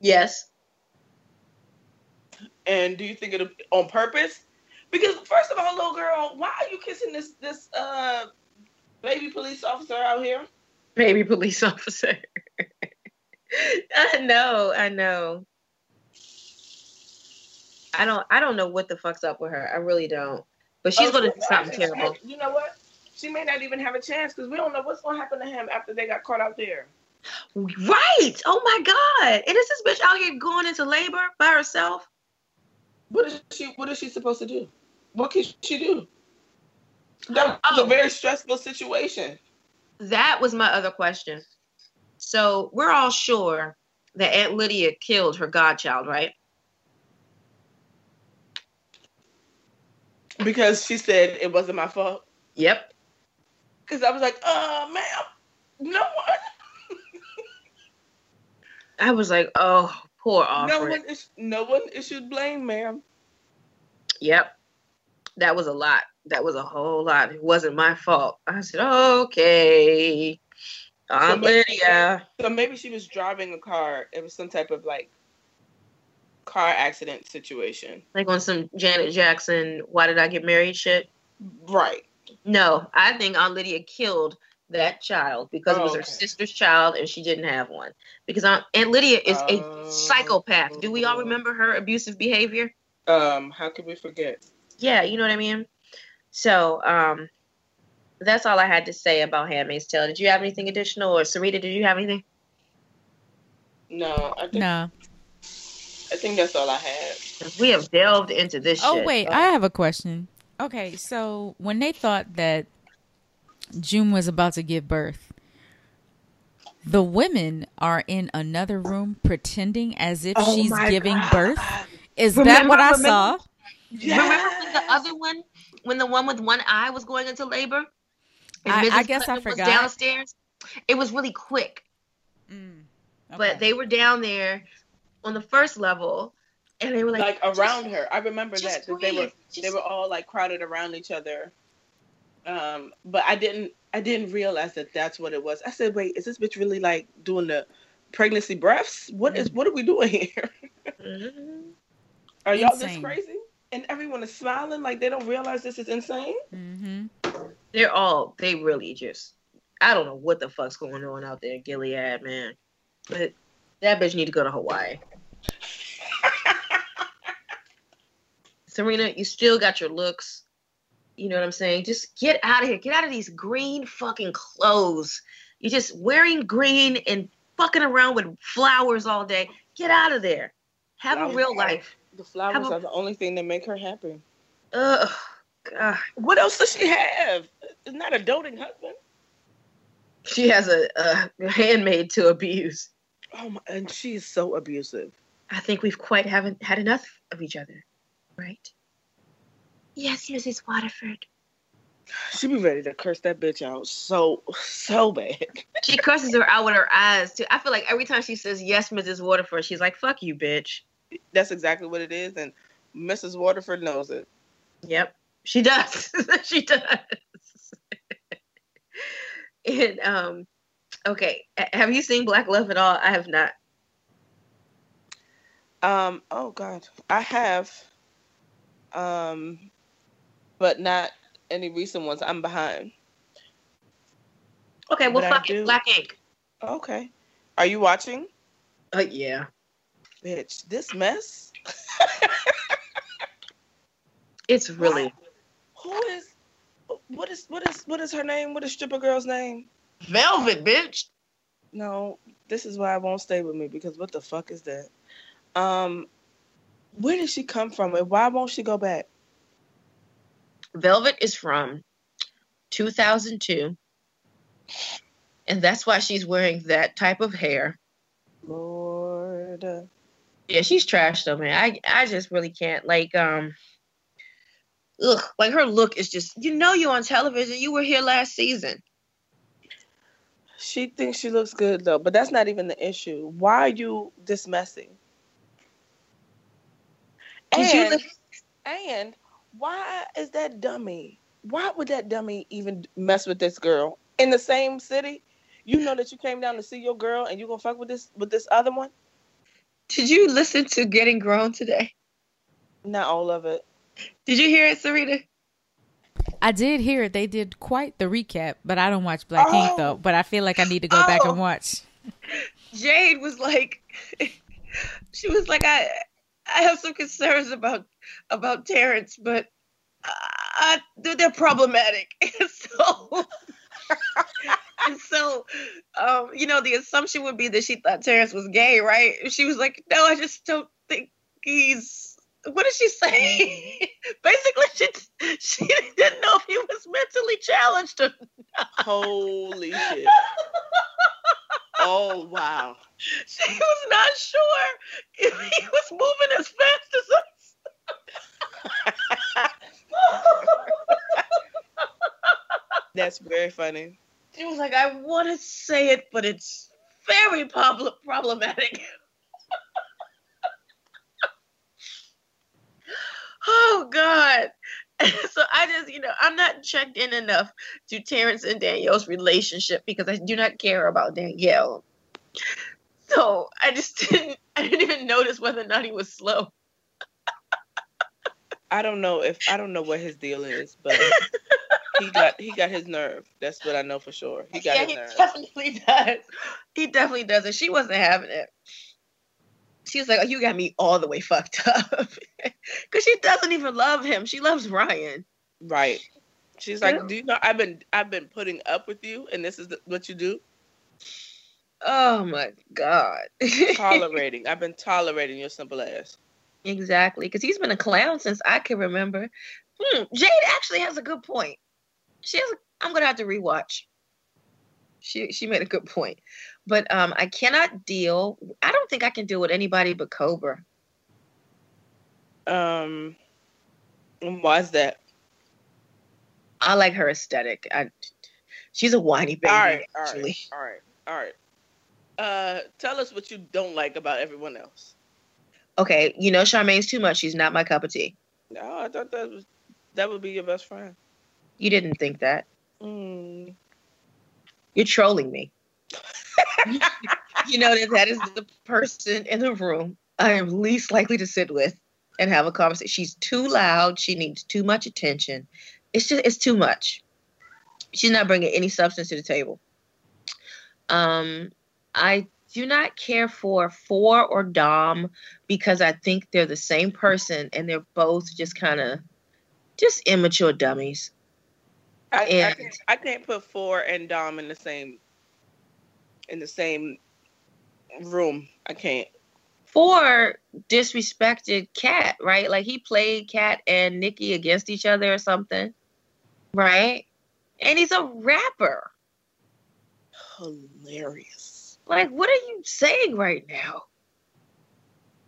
Yes. And do you think it'll on purpose? Because first of all, little girl, why are you kissing this this uh baby police officer out here? Maybe police (laughs) officer. I know. I know. I don't. I don't know what the fuck's up with her. I really don't. But she's Oh, gonna do something terrible. You know what? She may not even have a chance because we don't know what's gonna happen to him after they got caught out there. Right. Oh my God. And is this bitch out here going into labor by herself? What is she? What is she supposed to do? What can she do? That uh, was Oh. a very stressful situation. That was my other question. So we're all sure that Aunt Lydia killed her godchild, right? Because she said it wasn't my fault. Yep. Because I was like, uh, ma'am, no one, I was like, oh, poor no Offred. one, is, no one issued blame, ma'am. Yep. That was a lot. That was a whole lot. It wasn't my fault. I said, okay. Aunt maybe- Lydia. So maybe she was driving a car. It was some type of like car accident situation. Like on some Janet Jackson, why did I get married shit? Right. No, I think Aunt Lydia killed that child because it was Oh, her okay. sister's child and she didn't have one. Because Aunt, Aunt Lydia is a Oh. psychopath. Do we all remember her abusive behavior? Um, how could we forget? Yeah, you know what I mean? So, um, that's all I had to say about Handmaid's Tale. Did you have anything additional? Or Sarita, did you have anything? No, I think No. I think that's all I had. 'Cause We have delved into this Oh shit. wait, I have a question. Okay, so when they thought that June was about to give birth, the women are in another room pretending as if Oh she's giving God. birth. Is that what I remember- saw? Remember when the other one, when the one with one eye was going into labor? I- I Mrs. guess I Clinton was forgot. downstairs. It was really quick, Mm, but they were down there on the first level, and they were like, Like, around her. I remember that. that they were breathe. they were all like crowded around each other. Um, but I didn't I didn't realize that that's what it was. I said, wait, is this bitch really like doing the pregnancy breaths? What is what are we doing here? (laughs) Mhm. Are y'all this crazy? And everyone is smiling like they don't realize this is insane. Mm-hmm. They're all they really just I don't know what the fuck's going on out there, in Gilead, man. But that bitch need to go to Hawaii. Serena, you still got your looks. You know what I'm saying? Just get out of here. Get out of these green fucking clothes. You're just wearing green and fucking around with flowers all day. Get out of there. Have a real life. The flowers a- are the only thing that make her happy. Ugh. God. What else does she have? It's not a doting husband. She has a, a handmaid to abuse. Oh my, and she's so abusive. I think we've quite haven't had enough of each other, right? Yes, Mrs. Waterford. She be ready to curse that bitch out so so bad. (laughs) She curses her out with her eyes too. I feel like every time she says yes, Mrs. Waterford, she's like, "Fuck you, bitch." That's exactly what it is, and Mrs. Waterford knows it. Yep, she does. (laughs) she does. (laughs) and um, okay, have you seen Black Love at all? I have not. Um. Oh God, I have. Um, but not any recent ones. I'm behind. Okay, well, But fuck it, Black Ink. Okay. Are you watching, Uh, yeah, bitch? This mess. (laughs) it's really Who is? What is? What is? What is her name? What is stripper girl's name? velvet, bitch. No, this is why I won't stay with me because what the fuck is that? Um, where did she come from and why won't she go back? Velvet is from 2002. And that's why she's wearing that type of hair. Lord, Yeah, she's trash though, man. I I just really can't. Like, um ugh, like her look is just you know you on television. You were here last season. she thinks she looks good though, but that's not even the issue. Why are you this messy? Did you And, look- and why is that dummy? Why would that dummy even mess with this girl in the same city? You know that you came down to see your girl and you gonna fuck with this with this other one? Did you listen to Getting Grown today? Not all of it. Did you hear it, Sarita? I did hear it. They did quite the recap, but I don't watch Black Ink Oh. though. But I feel like I need to go back Oh. and watch. Jade was like (laughs) she was like I I have some concerns about about Terrence, but I, they're, problematic. (laughs) And so and so um you know the assumption would be that she thought Terrence was gay, right? She was like, "No, I just don't think he's what did she say? (laughs) Basically, she she didn't know if he was mentally challenged or Holy shit. (laughs) Oh wow. she was not sure if he was moving as fast as us. That's very funny. She was like, I want to say it, but it's very prob- problematic. (laughs) oh, God. (laughs) so I just, you know, I'm not checked in enough to Terrence and Danielle's relationship because I do not care about Danielle. So I just (laughs) didn't, I didn't even notice whether or not he was slow. I don't know if I don't know what his deal is, but (laughs) he got he got his nerve. That's what I know for sure. He got yeah, his he nerve. definitely does. He definitely does. And she wasn't having it. She was like, "Oh, you got me all the way fucked up," (laughs) because she doesn't even love him. She loves Ryan. Right. She's Yeah. like, "Do you know I've been I've been putting up with you, and this is the, what you do? Oh my god. Tolerating. (laughs) I've been tolerating your simple ass." exactly, because he's been a clown since I can remember. Hmm, Jade actually has a good point. She has. A, I'm gonna have to rewatch. She she made a good point, but um, I cannot deal. I don't think I can deal with anybody but Cobra. Um, why is that? I like her aesthetic. I, she's a whiny baby. All right, all actually. right, all right, all right. Uh, tell us what you don't like about everyone else. Okay, you know Charmaine's too much. She's not my cup of tea. No, I thought that was that would be your best friend. You didn't think that. Mm. You're trolling me. (laughs) you know that that is the person in the room I am least likely to sit with and have a conversation. She's too loud. She needs too much attention. It's just it's too much. She's not bringing any substance to the table. Um, I do not care for Four or Dom because I think they're the same person and they're both just kind of just immature dummies. I, I, can't, I can't put four and Dom in the same in the same room. I can't. Four disrespected Cat, right? Like he played Cat and Nikki against each other or something, right? And he's a rapper. Hilarious. Like, what are you saying right now?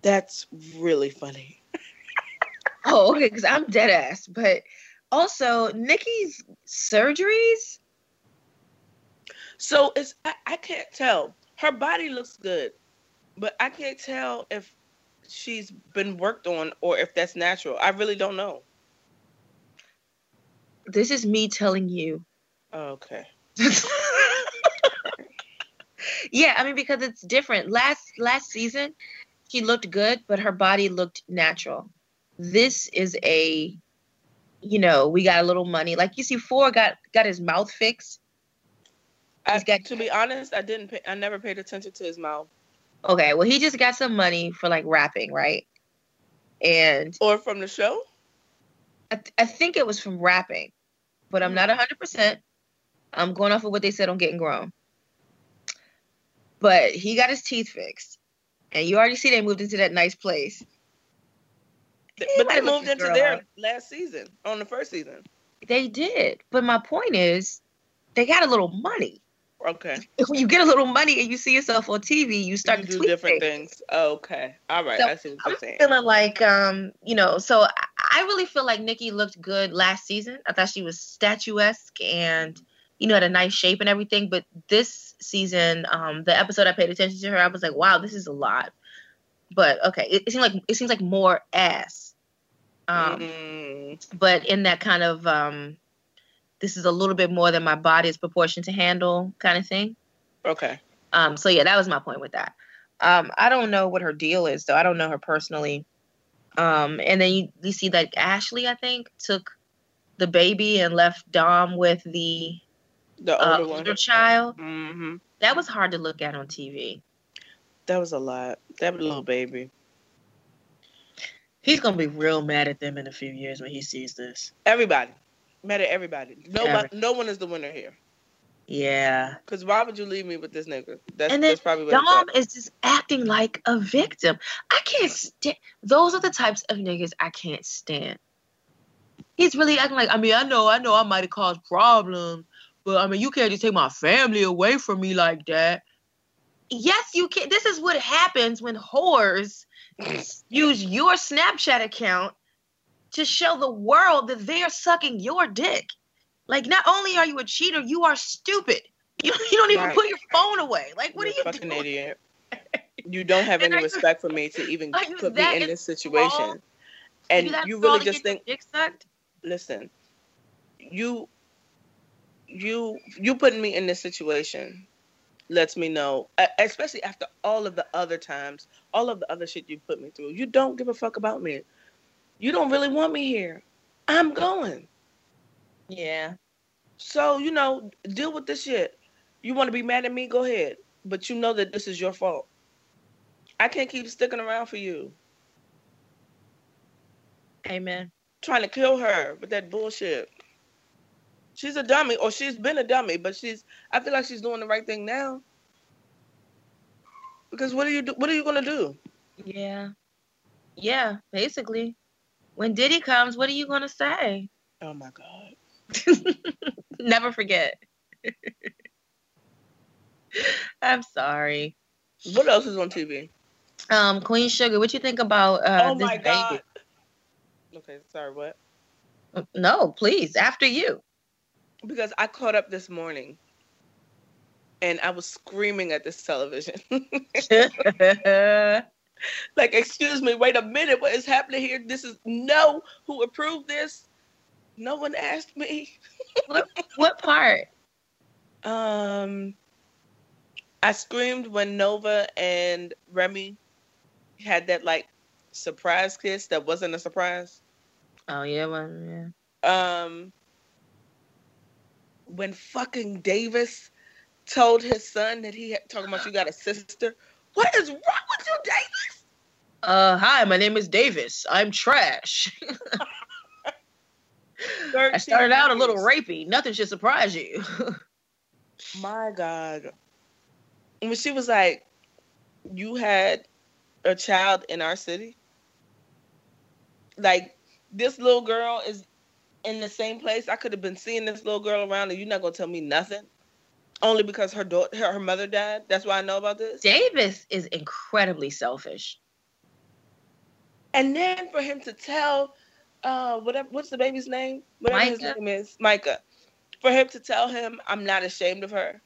That's really funny. Oh, okay, because I'm dead ass. But also, Nikki's surgeries. So it's I, I can't tell. Her body looks good, but I can't tell if she's been worked on or if that's natural. I really don't know. This is me telling you. Oh, okay. (laughs) yeah, I mean because it's different. Last last season, she looked good, but her body looked natural. This is a, you know, we got a little money. Like you see, Four got got his mouth fixed. I, got- to be honest, I didn't. Pay, I never paid attention to his mouth Okay, well he just got some money for like rapping, right? And or from the show. I, th- I think it was from rapping, but I'm not 100%. I'm going off of what they said on Getting Grown. But he got his teeth fixed. And you already see they moved into that nice place. He But they moved into out. last season on the first season. They did. But my point is, they got a little money. Okay. (laughs) When you get a little money and you see yourself on TV, you start you to do different things. things. Okay. All right. So, I see what I'm you're saying. feeling like, um, you know, so I, I really feel like Nikki looked good last season. I thought she was statuesque and, you know, had a nice shape and everything. But this season, um, the episode I paid attention to her, I was like, wow, this is a lot. But okay, it, it seemed like it seems like more ass. Um, Mm, but in that kind of um, this is a little bit more than my body is proportioned to handle kind of thing. okay. Um, so yeah, that was my point with that. Um, I don't know what her deal is, though. I don't know her personally. Um, and then you, you see that Ashley, I think, took the baby and left Dom with the The uh, older one. older child. hmm That was hard to look at on TV. That was a lot. That little baby. He's gonna be real mad at them in a few years when he sees this. Everybody. Mad at everybody. Nobody. No one is the winner here. Yeah. Cause why would you leave me with this nigga? That's, and then that's probably Dom is just acting like a victim. I can't stand. Those are the types of niggas I can't stand. He's really acting like. I mean, I know, I know, I might have caused problems, but I mean, you can't just take my family away from me like that. Yes, you can. This is what happens when whores (laughs) use your Snapchat account to show the world that they're sucking your dick. Like, not only are you a cheater, you are stupid. (laughs) You, you don't even Right. put your phone away. Like, what You're are you fucking doing? idiot. (laughs) You don't have any are you- respect for me to even put me in this situation. thrall? And you, that you thrall really just think dick sucked? listen, you you you putting me in this situation lets me know, especially after all of the other times, all of the other shit you put me through. You don't give a fuck about me. You don't really want me here. I'm going. Yeah. So, you know, deal with this shit. You want to be mad at me? Go ahead. But you know that this is your fault. I can't keep sticking around for you. Amen. Trying to kill her with that bullshit. She's a dummy, or she's been a dummy, but she's. I feel like she's doing the right thing now. Because what are you do? What are you gonna do? Yeah. Yeah, basically. When Diddy comes, what are you gonna say? Oh my god. (laughs) Never forget. (laughs) I'm sorry. What else is on TV? Um, Queen Sugar, what you think about uh oh this baby? god. Okay, sorry, what? No, please, after you. Because I caught up this morning and I was screaming at this television. (laughs) like, excuse me, wait a minute, what is happening here? This is no who approved this? No one asked me. what what part? Um I screamed when Nova and Remy had that like surprise kiss that wasn't a surprise. Oh yeah, well, yeah. Um when fucking Davis told his son that he had talking about you got a sister. What is wrong with you, Davis? Uh, hi, my name is Davis. I'm trash. (laughs) I started out a little rapey. Nothing should surprise you. (laughs) My God. When she was like, You had a child in our city? Like, this little girl is in the same place. I could have been seeing this little girl around, and you're not gonna tell me nothing. Only because her daughter, her, her mother died. That's why I know about this. Davis is incredibly selfish. And then for him to tell, uh, whatever, what's the baby's name? Whatever his name is, Micah. For him to tell him, I'm not ashamed of her.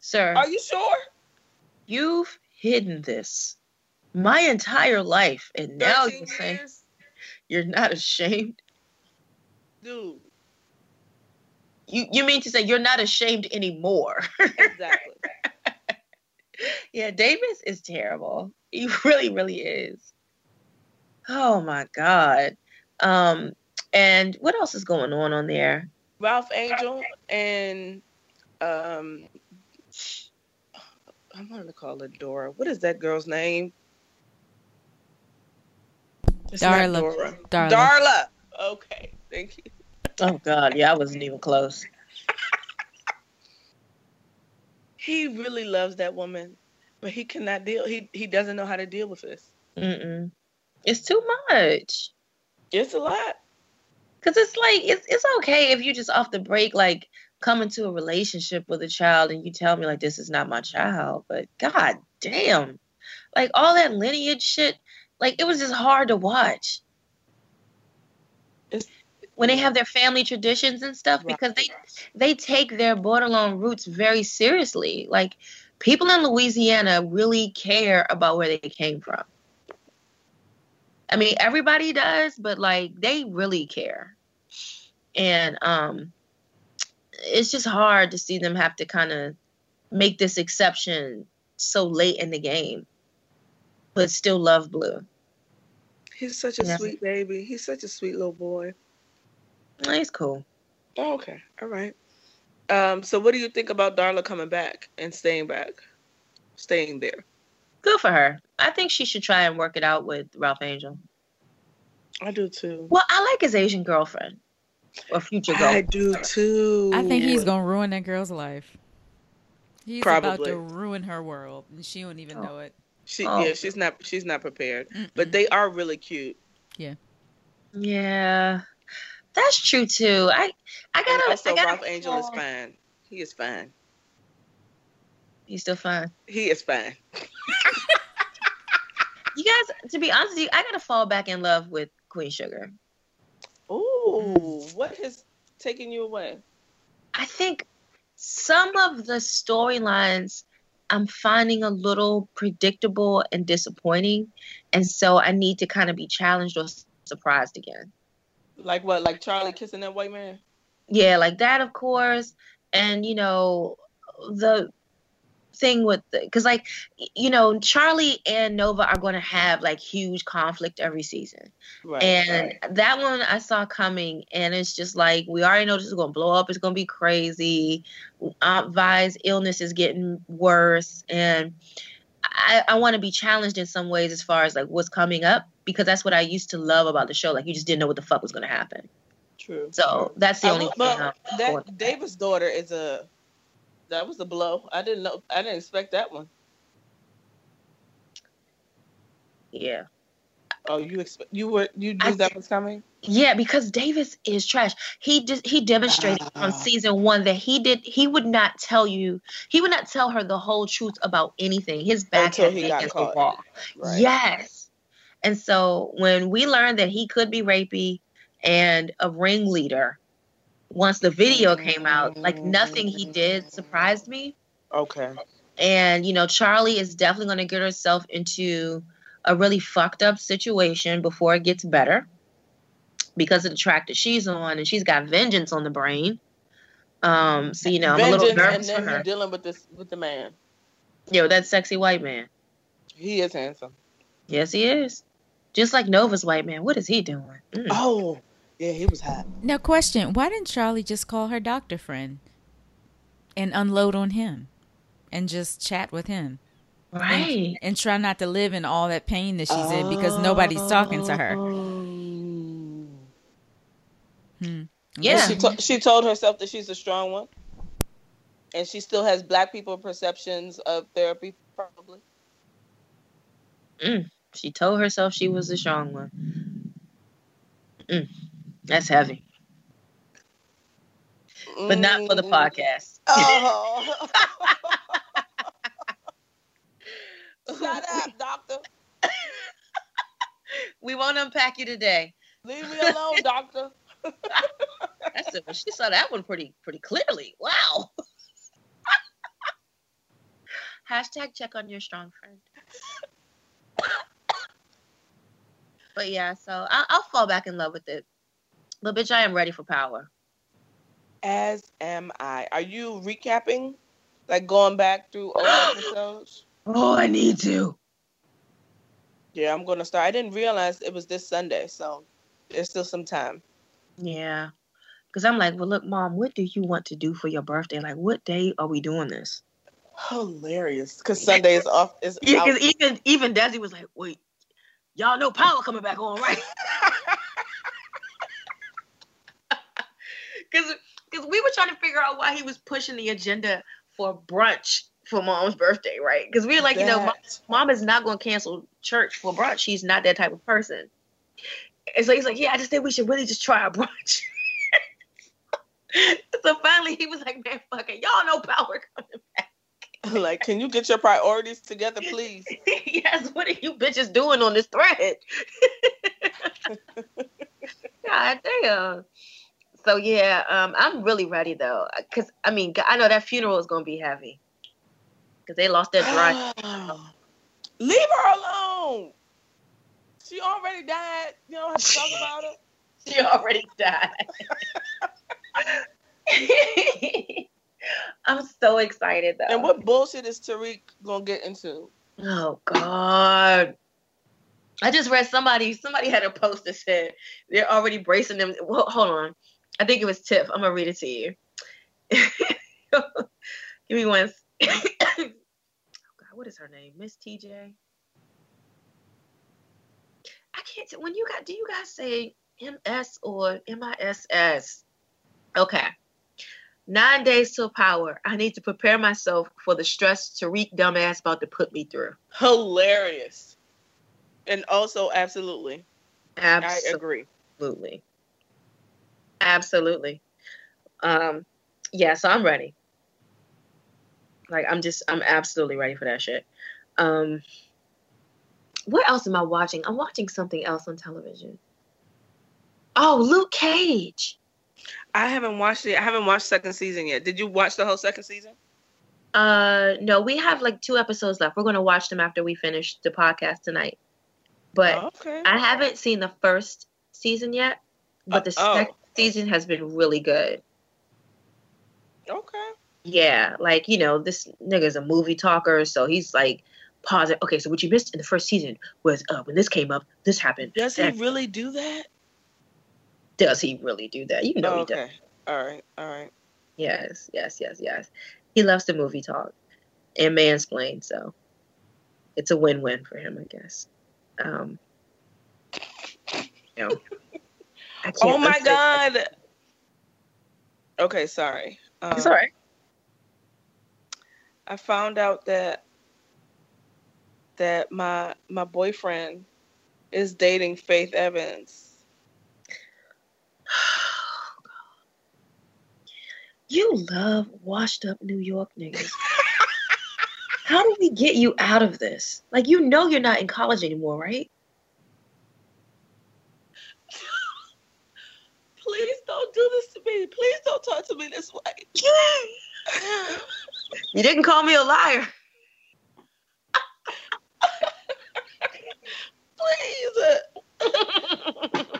Sir, Are you sure? you've hidden this my entire life, and now you're saying you're not ashamed. Dude, You you mean to say you're not ashamed anymore? exactly. (laughs) yeah, Davis is terrible. He really, really is. Oh my god. Um, and what else is going on on there? Ralph Angel and um I wanted to call her Dora. What is that girl's name? It's not Darla. Darla. Darla. Okay, thank you. Oh god, yeah, I wasn't even close. He really loves that woman, but he cannot deal. He he doesn't know how to deal with this. Mm-mm. It's too much. It's a lot. Cause it's like it's it's okay if you just off the break like come into a relationship with a child and you tell me like this is not my child, but god damn, like all that lineage shit, like it was just hard to watch. When they have their family traditions and stuff Right. because they they take their borderline roots very seriously. Like people in Louisiana really care about where they came from. I mean, everybody does, but like they really care. And um it's just hard to see them have to kind of make this exception so late in the game, but still love blue. He's such a Yeah. sweet baby. He's such a sweet little boy. It's cool. Oh, okay, all right. Um, so what do you think about Darla coming back and staying back, staying there? Good for her. I think she should try and work it out with Ralph Angel. I do too. Well, I like his Asian girlfriend or future girlfriend. I do too. I think he's gonna ruin that girl's life. He's about Probably. to ruin her world, and she don't even Oh. know it. She Oh. yeah, she's not she's not prepared. But Mm-mm. they are really cute. Yeah. Yeah, that's true too. I I gotta. also I gotta Ralph Angel is fine. He is fine. He's still fine. He is fine. (laughs) You guys, to be honest with you, I gotta fall back in love with Queen Sugar. Ooh, mm. what has taken you away? I think some of the storylines I'm finding a little predictable and disappointing, and so I need to kind of be challenged or surprised again. Like what? Like Charlie kissing that white man? Yeah, like that, of course, and you know the thing with the because like you know Charlie and Nova are going to have like huge conflict every season. Right. and right. that one I saw coming, and it's just like we already know this is gonna blow up. It's gonna be crazy. Aunt Vi's illness is getting worse, and I, I want to be challenged in some ways as far as like what's coming up because that's what I used to love about the show. Like you just didn't know what the fuck was gonna happen. True. So that's the I only will- thing. But that Davis' daughter is a that was a blow. I didn't know. I didn't expect that one. yeah. Oh, you expect you were you knew I that was coming? Yeah, because Davis is trash. He just he demonstrated Ah. on season one that he did he would not tell you he would not tell her the whole truth about anything. His back Until had he got against the caught. wall. Right. Yes. And so when we learned that he could be rapey and a ringleader, once the video came out, like nothing he did surprised me. Okay. And, you know, Charlie is definitely going to get herself into a really fucked up situation before it gets better because of the track that she's on. And she's got vengeance on the brain. Um, so, you know, I'm a little Vengeance, and nervous for then her. you're dealing with this with the man. Yo, that sexy white man. He is handsome. Yes, he is. Just like Nova's white man. What is he doing? Mm. Oh, yeah, he was hot. Now, question: Why didn't Charlie just call her doctor friend and unload on him, and just chat with him, Right. and try not to live in all that pain that she's in because nobody's talking to her? Oh. Hmm. Yeah. She, to- she told herself that she's a strong one, and she still has black people perceptions of therapy, probably. Mm. She told herself she was the strong one. Mm. That's heavy. But not for the Mm. podcast. (laughs) Oh. (laughs) Shut up, doctor. We won't unpack you today. Leave me alone, doctor. (laughs) That's it. She saw that one pretty pretty clearly. Wow. Hashtag check on your strong friend. But yeah, so I, I'll fall back in love with it. But bitch, I am ready for power. As am I. Are you recapping? Like going back through old (gasps) episodes? Oh, I need to. Yeah, I'm gonna start. I didn't realize it was this Sunday, so there's still some time. Yeah. Because I'm like, well, look, mom, what do you want to do for your birthday? Like, what day are we doing this? Hilarious, because Sunday is off. Is Yeah, because even even Desi was like, wait, y'all know power coming back on, right? (laughs) Because because we were trying to figure out why he was pushing the agenda for brunch for mom's birthday, right? Because we were like, you know, mom, mom is not going to cancel church for brunch. She's not that type of person. And so he's like, yeah, I just think we should really just try a brunch. (laughs) so finally he was like, man, fuck it. Y'all know power coming back. (laughs) like, can you get your priorities together, please? (laughs) yes, what are you bitches doing on this thread? (laughs) God damn. So yeah, um, I'm really ready though, cause I mean, I know that funeral is gonna be heavy, cause they lost their drive. (gasps) Leave her alone. She already died. You don't have to talk about her. she already died. (laughs) I'm so excited though. And what bullshit is Tariq gonna get into? Oh God. I just read somebody somebody had a post that said they're already bracing them. Well, hold on. I think it was Tiff. I'm gonna read it to you. (laughs) Give me one. (coughs) oh God, what is her name? Miss TJ. I can't. t- When you got, do you guys say MS or MISS? Okay. Nine days till power. I need to prepare myself for the stress Tariq dumbass about to put me through. Hilarious. And also, absolutely, I Absolutely. agree. Absolutely. Um, yeah, so I'm ready. Like I'm just I'm absolutely ready for that shit. Um what else am I watching? I'm watching something else on television. Oh, Luke Cage. I haven't watched it. I haven't watched second season yet. Did you watch the whole second season? Uh no, we have like two episodes left. We're gonna watch them after we finish the podcast tonight. But okay. I haven't seen the first season yet, but the Uh, oh. second season has been really good. okay. Yeah, like you know, this nigga's a movie talker, so he's like pausing. Okay, so what you missed in the first season was uh, when this came up, this happened. Does he really do that? Does he really do that? You know Oh, he does. All right. All right. Yes, yes, yes, yes. He loves to movie talk and mansplain, so it's a win-win for him, I guess. Um, you know, (laughs) Oh my god. Okay, sorry. Um, It's all right. I found out that that my my boyfriend is dating Faith Evans. You love washed up New York niggas. How do we get you out of this? Like, you know, you're not in college anymore, right? Please don't do this to me. Please don't talk to me this way. You didn't call me a liar. (laughs) Please.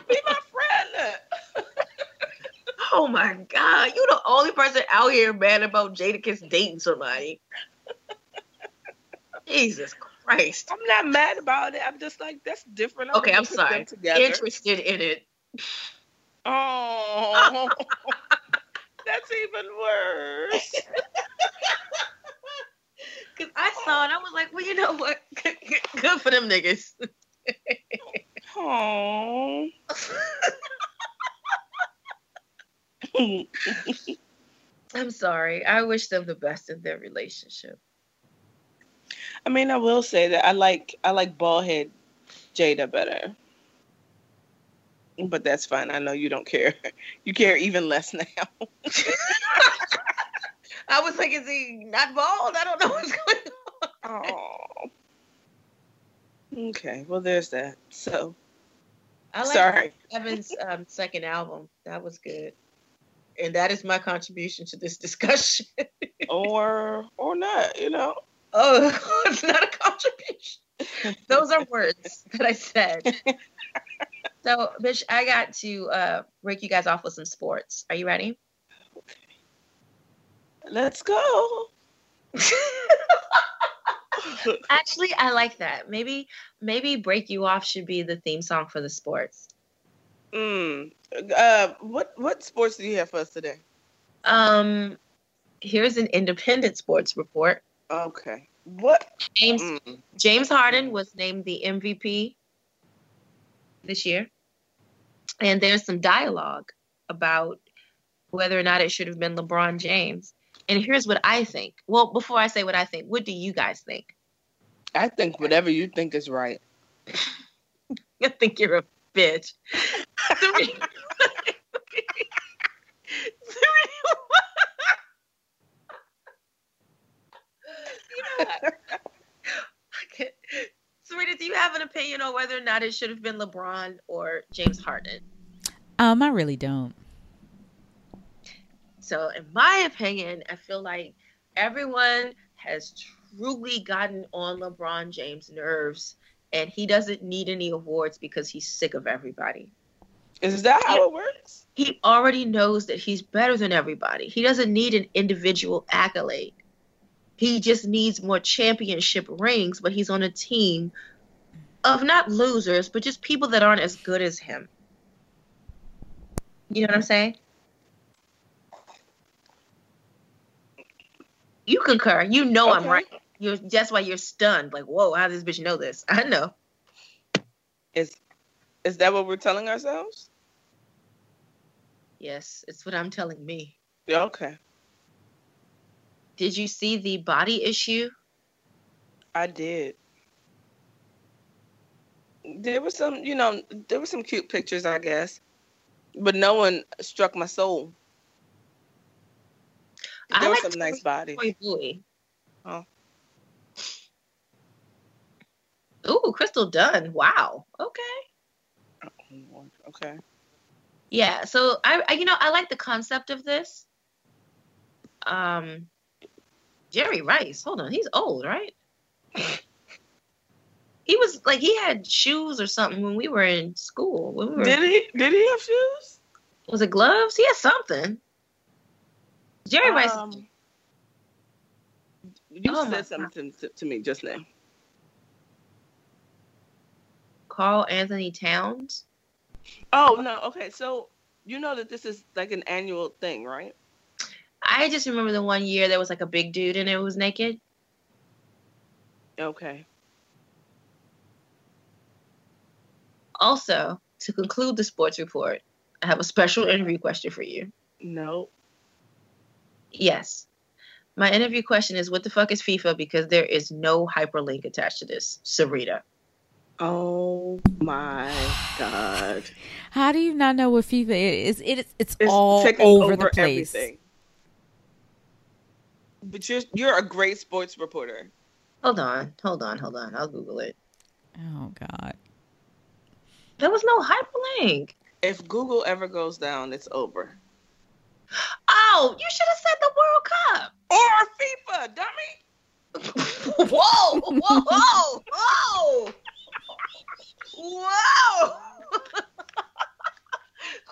Be my friend. Oh my God. You the only person out here mad about Jadakiss dating somebody. (laughs) Jesus Christ. I'm not mad about it. I'm just like, that's different. Okay, I'm put them sorry. Interested in it. (laughs) Oh, (laughs) that's even worse. Cause I saw it, I was like, well, you know what? Good for them niggas. Oh. (laughs) I'm sorry. I wish them the best in their relationship. I mean, I will say that I like I like ballhead Jada better. But that's fine. I know you don't care. (laughs) You care even less now. (laughs) I was like, is he not bald? I don't know what's going on. oh. Okay. Well, there's that. So I like sorry. Evan's um, second album. That was good. And that is my contribution to this discussion. (laughs) or or not. You know. oh, (laughs) it's not a contribution. Those are words that I said. So, bitch, I got to uh, break you guys off with some sports. Are you ready? Let's go. (laughs) Actually, I like that. Maybe, maybe break you off should be the theme song for the sports. Mm. Uh, what what sports do you have for us today? Um, here's an independent sports report. Okay. What? James Mm. James Harden was named the MVP this year. And there's some dialogue about whether or not it should have been LeBron James. And here's what I think. Well, before I say what I think, what do you guys think? I think whatever you think is right. (laughs) I think you're a bitch. Three- You know what? Okay. Sarita, do you have an opinion on whether or not it should have been LeBron or James Harden? Um, I really don't. So, in my opinion, I feel like everyone has truly gotten on LeBron James' nerves, and he doesn't need any awards because he's sick of everybody. Is that how it works? He already knows that he's better than everybody. He doesn't need an individual accolade. He just needs more championship rings, but he's on a team of not losers, but just people that aren't as good as him. You know what I'm saying? You concur. You know I'm right. You're that's why you're stunned. Like, whoa, how does this bitch know this? I know. Is is that what we're telling ourselves? Yes, it's what I'm telling me. Yeah, okay. Did you see the body issue? I did. There was some, you know, there were some cute pictures, I guess, but no one struck my soul. I There were like some nice Boy. Oh. Ooh, Crystal Dunn. Wow. Okay. Oh, okay. Yeah. So I, I, you know, I like the concept of this. Um, Jerry Rice. Hold on, he's old, right? (laughs) he was like he had shoes or something when we were in school. We were, Did he? Did he have shoes? was it gloves? He had something. Jerry Rice. Um, you Oh said something to, to me just now. Carl Anthony Towns. Oh no. Okay. So you know that this is like an annual thing, right? I just remember the one year there was like a big dude and it was naked. Okay. Also, to conclude the sports report, I have a special interview question for you. No. Yes. My interview question is what the fuck is FIFA because there is no hyperlink attached to this, Sarita. Oh my god! How do you not know what FIFA is? It is. It's, It's all over, over the place. everything. But you're you're a great sports reporter. Hold on, hold on, hold on. I'll Google it. Oh God. There was no hyperlink. If Google ever goes down, it's over. Oh, you should have said the World Cup. Or FIFA, dummy. (laughs) whoa, whoa, whoa, whoa, whoa!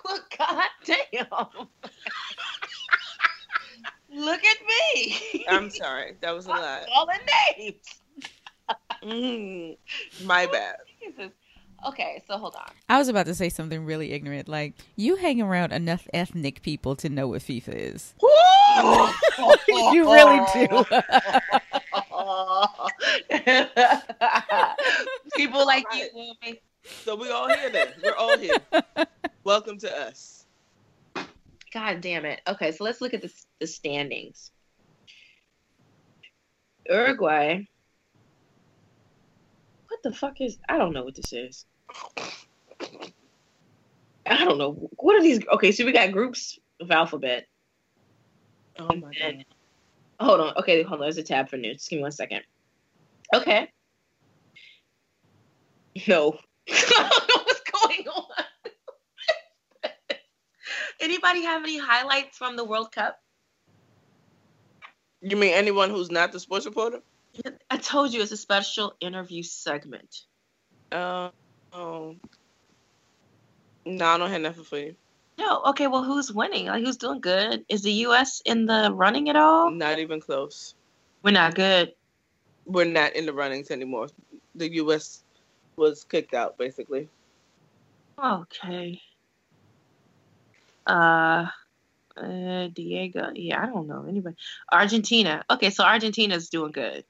well, God damn! Look at me. I'm sorry, that was a lot. All the names. Mm, my (laughs) bad. Jesus. Okay, so hold on. I was about to say something really ignorant, like you hang around enough ethnic people to know what FIFA is. (laughs) you really do. (laughs) People like you, woman. So we all here then. We're all here. Welcome to us. God damn it. Okay, so let's look at the, the standings. Uruguay. What the fuck is? I don't know what this is. I don't know. What are these? Okay, so we got groups of alphabet. Oh my god. Hold on. Okay, hold on. There's a tab for news. Just give me one second. Okay. No. (laughs) I don't know what's going on. Anybody have any highlights from the World Cup? You mean anyone who's not the sports reporter? I told you it's a special interview segment. Uh, oh. No, I don't have nothing for you. No, okay, well, who's winning? Like, who's doing good? Is the U.S. in the running at all? Not even close. We're not good. We're not in the runnings anymore. The U.S. was kicked out, basically. Okay. Uh, uh, Diego. Yeah, I don't know anybody. Argentina. Okay, so Argentina's doing good,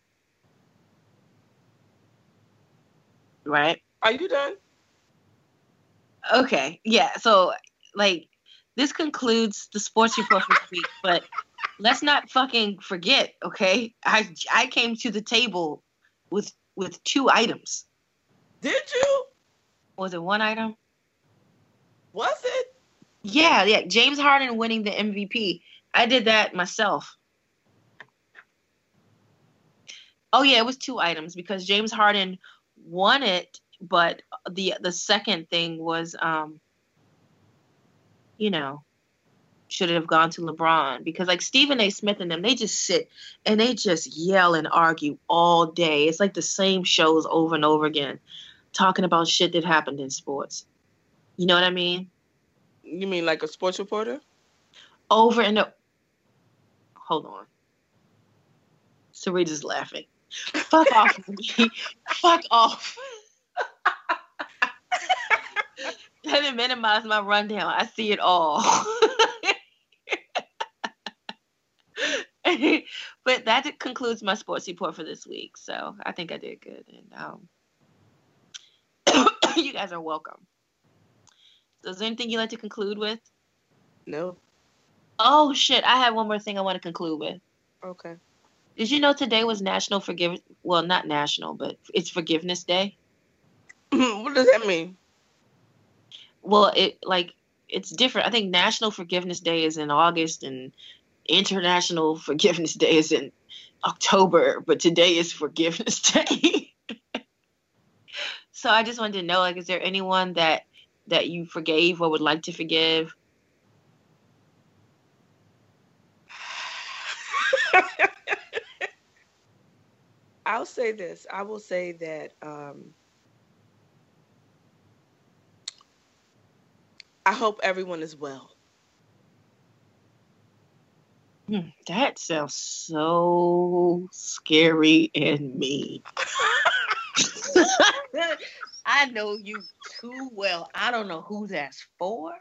right? Are you done? Okay, yeah. So, like, this concludes the sports report for this week. But let's not fucking forget. Okay, I I came to the table with with two items. Did you? Was it one item? Was it? Yeah, yeah. James Harden winning the MVP. I did that myself. Oh yeah, it was two items because James Harden won it, but the the second thing was um you know, should have gone to LeBron because like Stephen A. Smith and them, they just sit and they just yell and argue all day. It's like the same shows over and over again, talking about shit that happened in sports. You know what I mean? You mean like a sports reporter? over and over. Hold on. Sarita's laughing. Fuck off. (laughs) Fuck off. Let me minimize my rundown. I see it all. (laughs) but that concludes my sports report for this week. So I think I did good. And um, (coughs) you guys are welcome. Is there anything you'd like to conclude with? No. Oh shit! I have one more thing I want to conclude with. Okay. Did you know today was National Forgive? Well, not national, but it's Forgiveness Day. (laughs) what does that mean? Well, it like it's different. I think National Forgiveness Day is in August, and International (laughs) Forgiveness Day is in October. But today is Forgiveness (laughs) Day. so I just wanted to know, like, is there anyone that that you forgave or would like to forgive? (laughs) I'll say this. I will say that um, I hope everyone is well. Hmm, that sounds so scary and mean. (laughs) (laughs) I know you too well. I don't know who that's for,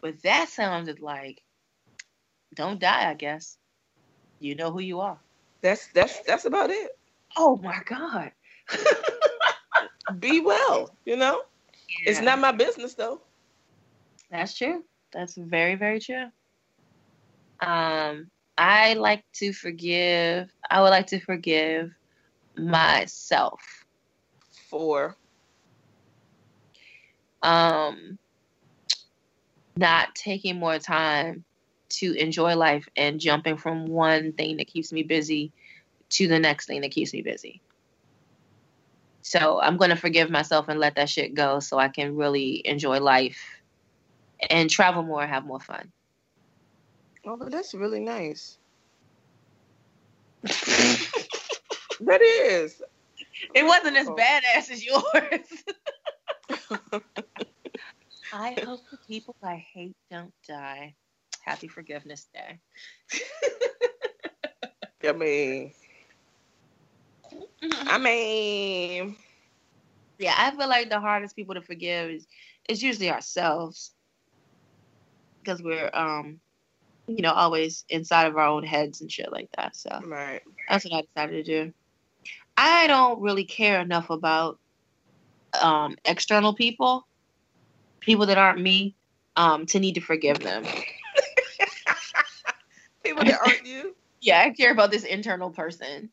but that sounded like don't die, I guess. You know who you are. That's that's that's about it. Oh my god. (laughs) Be well. You know, it's not my business though. That's true. That's very, very true. Um, I like to forgive. I would like to forgive myself. For um, not taking more time to enjoy life and jumping from one thing that keeps me busy to the next thing that keeps me busy. So I'm going to forgive myself and let that shit go so I can really enjoy life and travel more and have more fun. Oh, that's really nice. (laughs) that is. It wasn't as badass as yours. (laughs) I hope the people I hate don't die. Happy Forgiveness Day. (laughs) I mean, I mean, yeah, I feel like the hardest people to forgive is is usually ourselves because we're um you know always inside of our own heads and shit like that. So right, that's what I decided to do. I don't really care enough about um external people, people that aren't me, um to need to forgive them. (laughs) people that aren't you. yeah, I care about this internal person.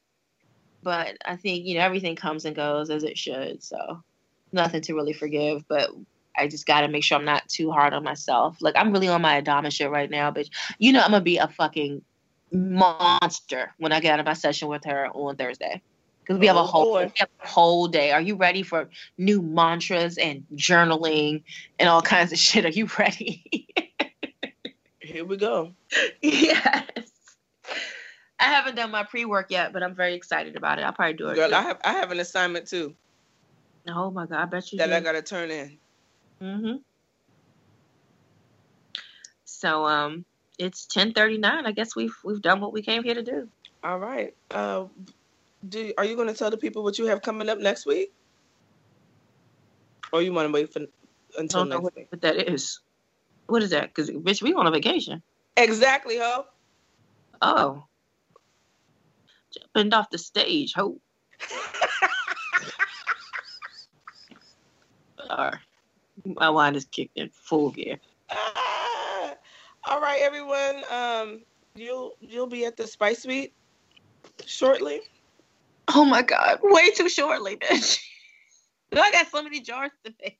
But I think, you know, everything comes and goes as it should. So nothing to really forgive. But I just got to make sure I'm not too hard on myself. Like, I'm really on my Adama shit right now, bitch. you know, I'm going to be a fucking monster when I get out of my session with her on Thursday. Because we have a oh, whole we have a whole day. Are you ready for new mantras and journaling and all kinds of (laughs) shit? Are you ready? Here we go. (laughs) Yes. I haven't done my pre work yet, but I'm very excited about it. I'll probably do it. Girl, too. I have I have an assignment too. Oh my god, I bet you that do. I gotta turn in. Mm-hmm. So um it's ten thirty nine. I guess we've we've done what we came here to do. All right. Uh do are you gonna tell the people what you have coming up next week? Or you wanna wait for until next what, week? What that is. What is that? Because bitch, we on a vacation. Exactly, ho. Oh jumping off the stage. Ho. (laughs) All right. My wine is kicked in full gear. Ah, (laughs) all right, everyone. Um, you'll you'll be at the Spice Suite shortly. Oh my God! Way too shortly, bitch. (laughs) I got so many jars to make.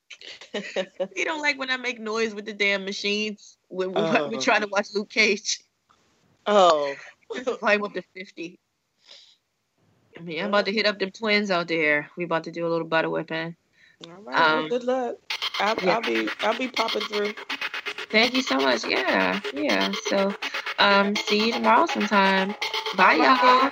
(laughs) you don't like when I make noise with the damn machines when we're, oh. we're trying to watch Luke Cage. Oh, (laughs) climb up to fifty. I mean, I'm about to hit up them twins out there. We about to do a little butter whipping. All right. Um, well, good luck. I'll, yeah. I'll, be I'll be popping through. Thank you so much. Yeah, yeah. So, um, see you tomorrow sometime. Bye, y'all.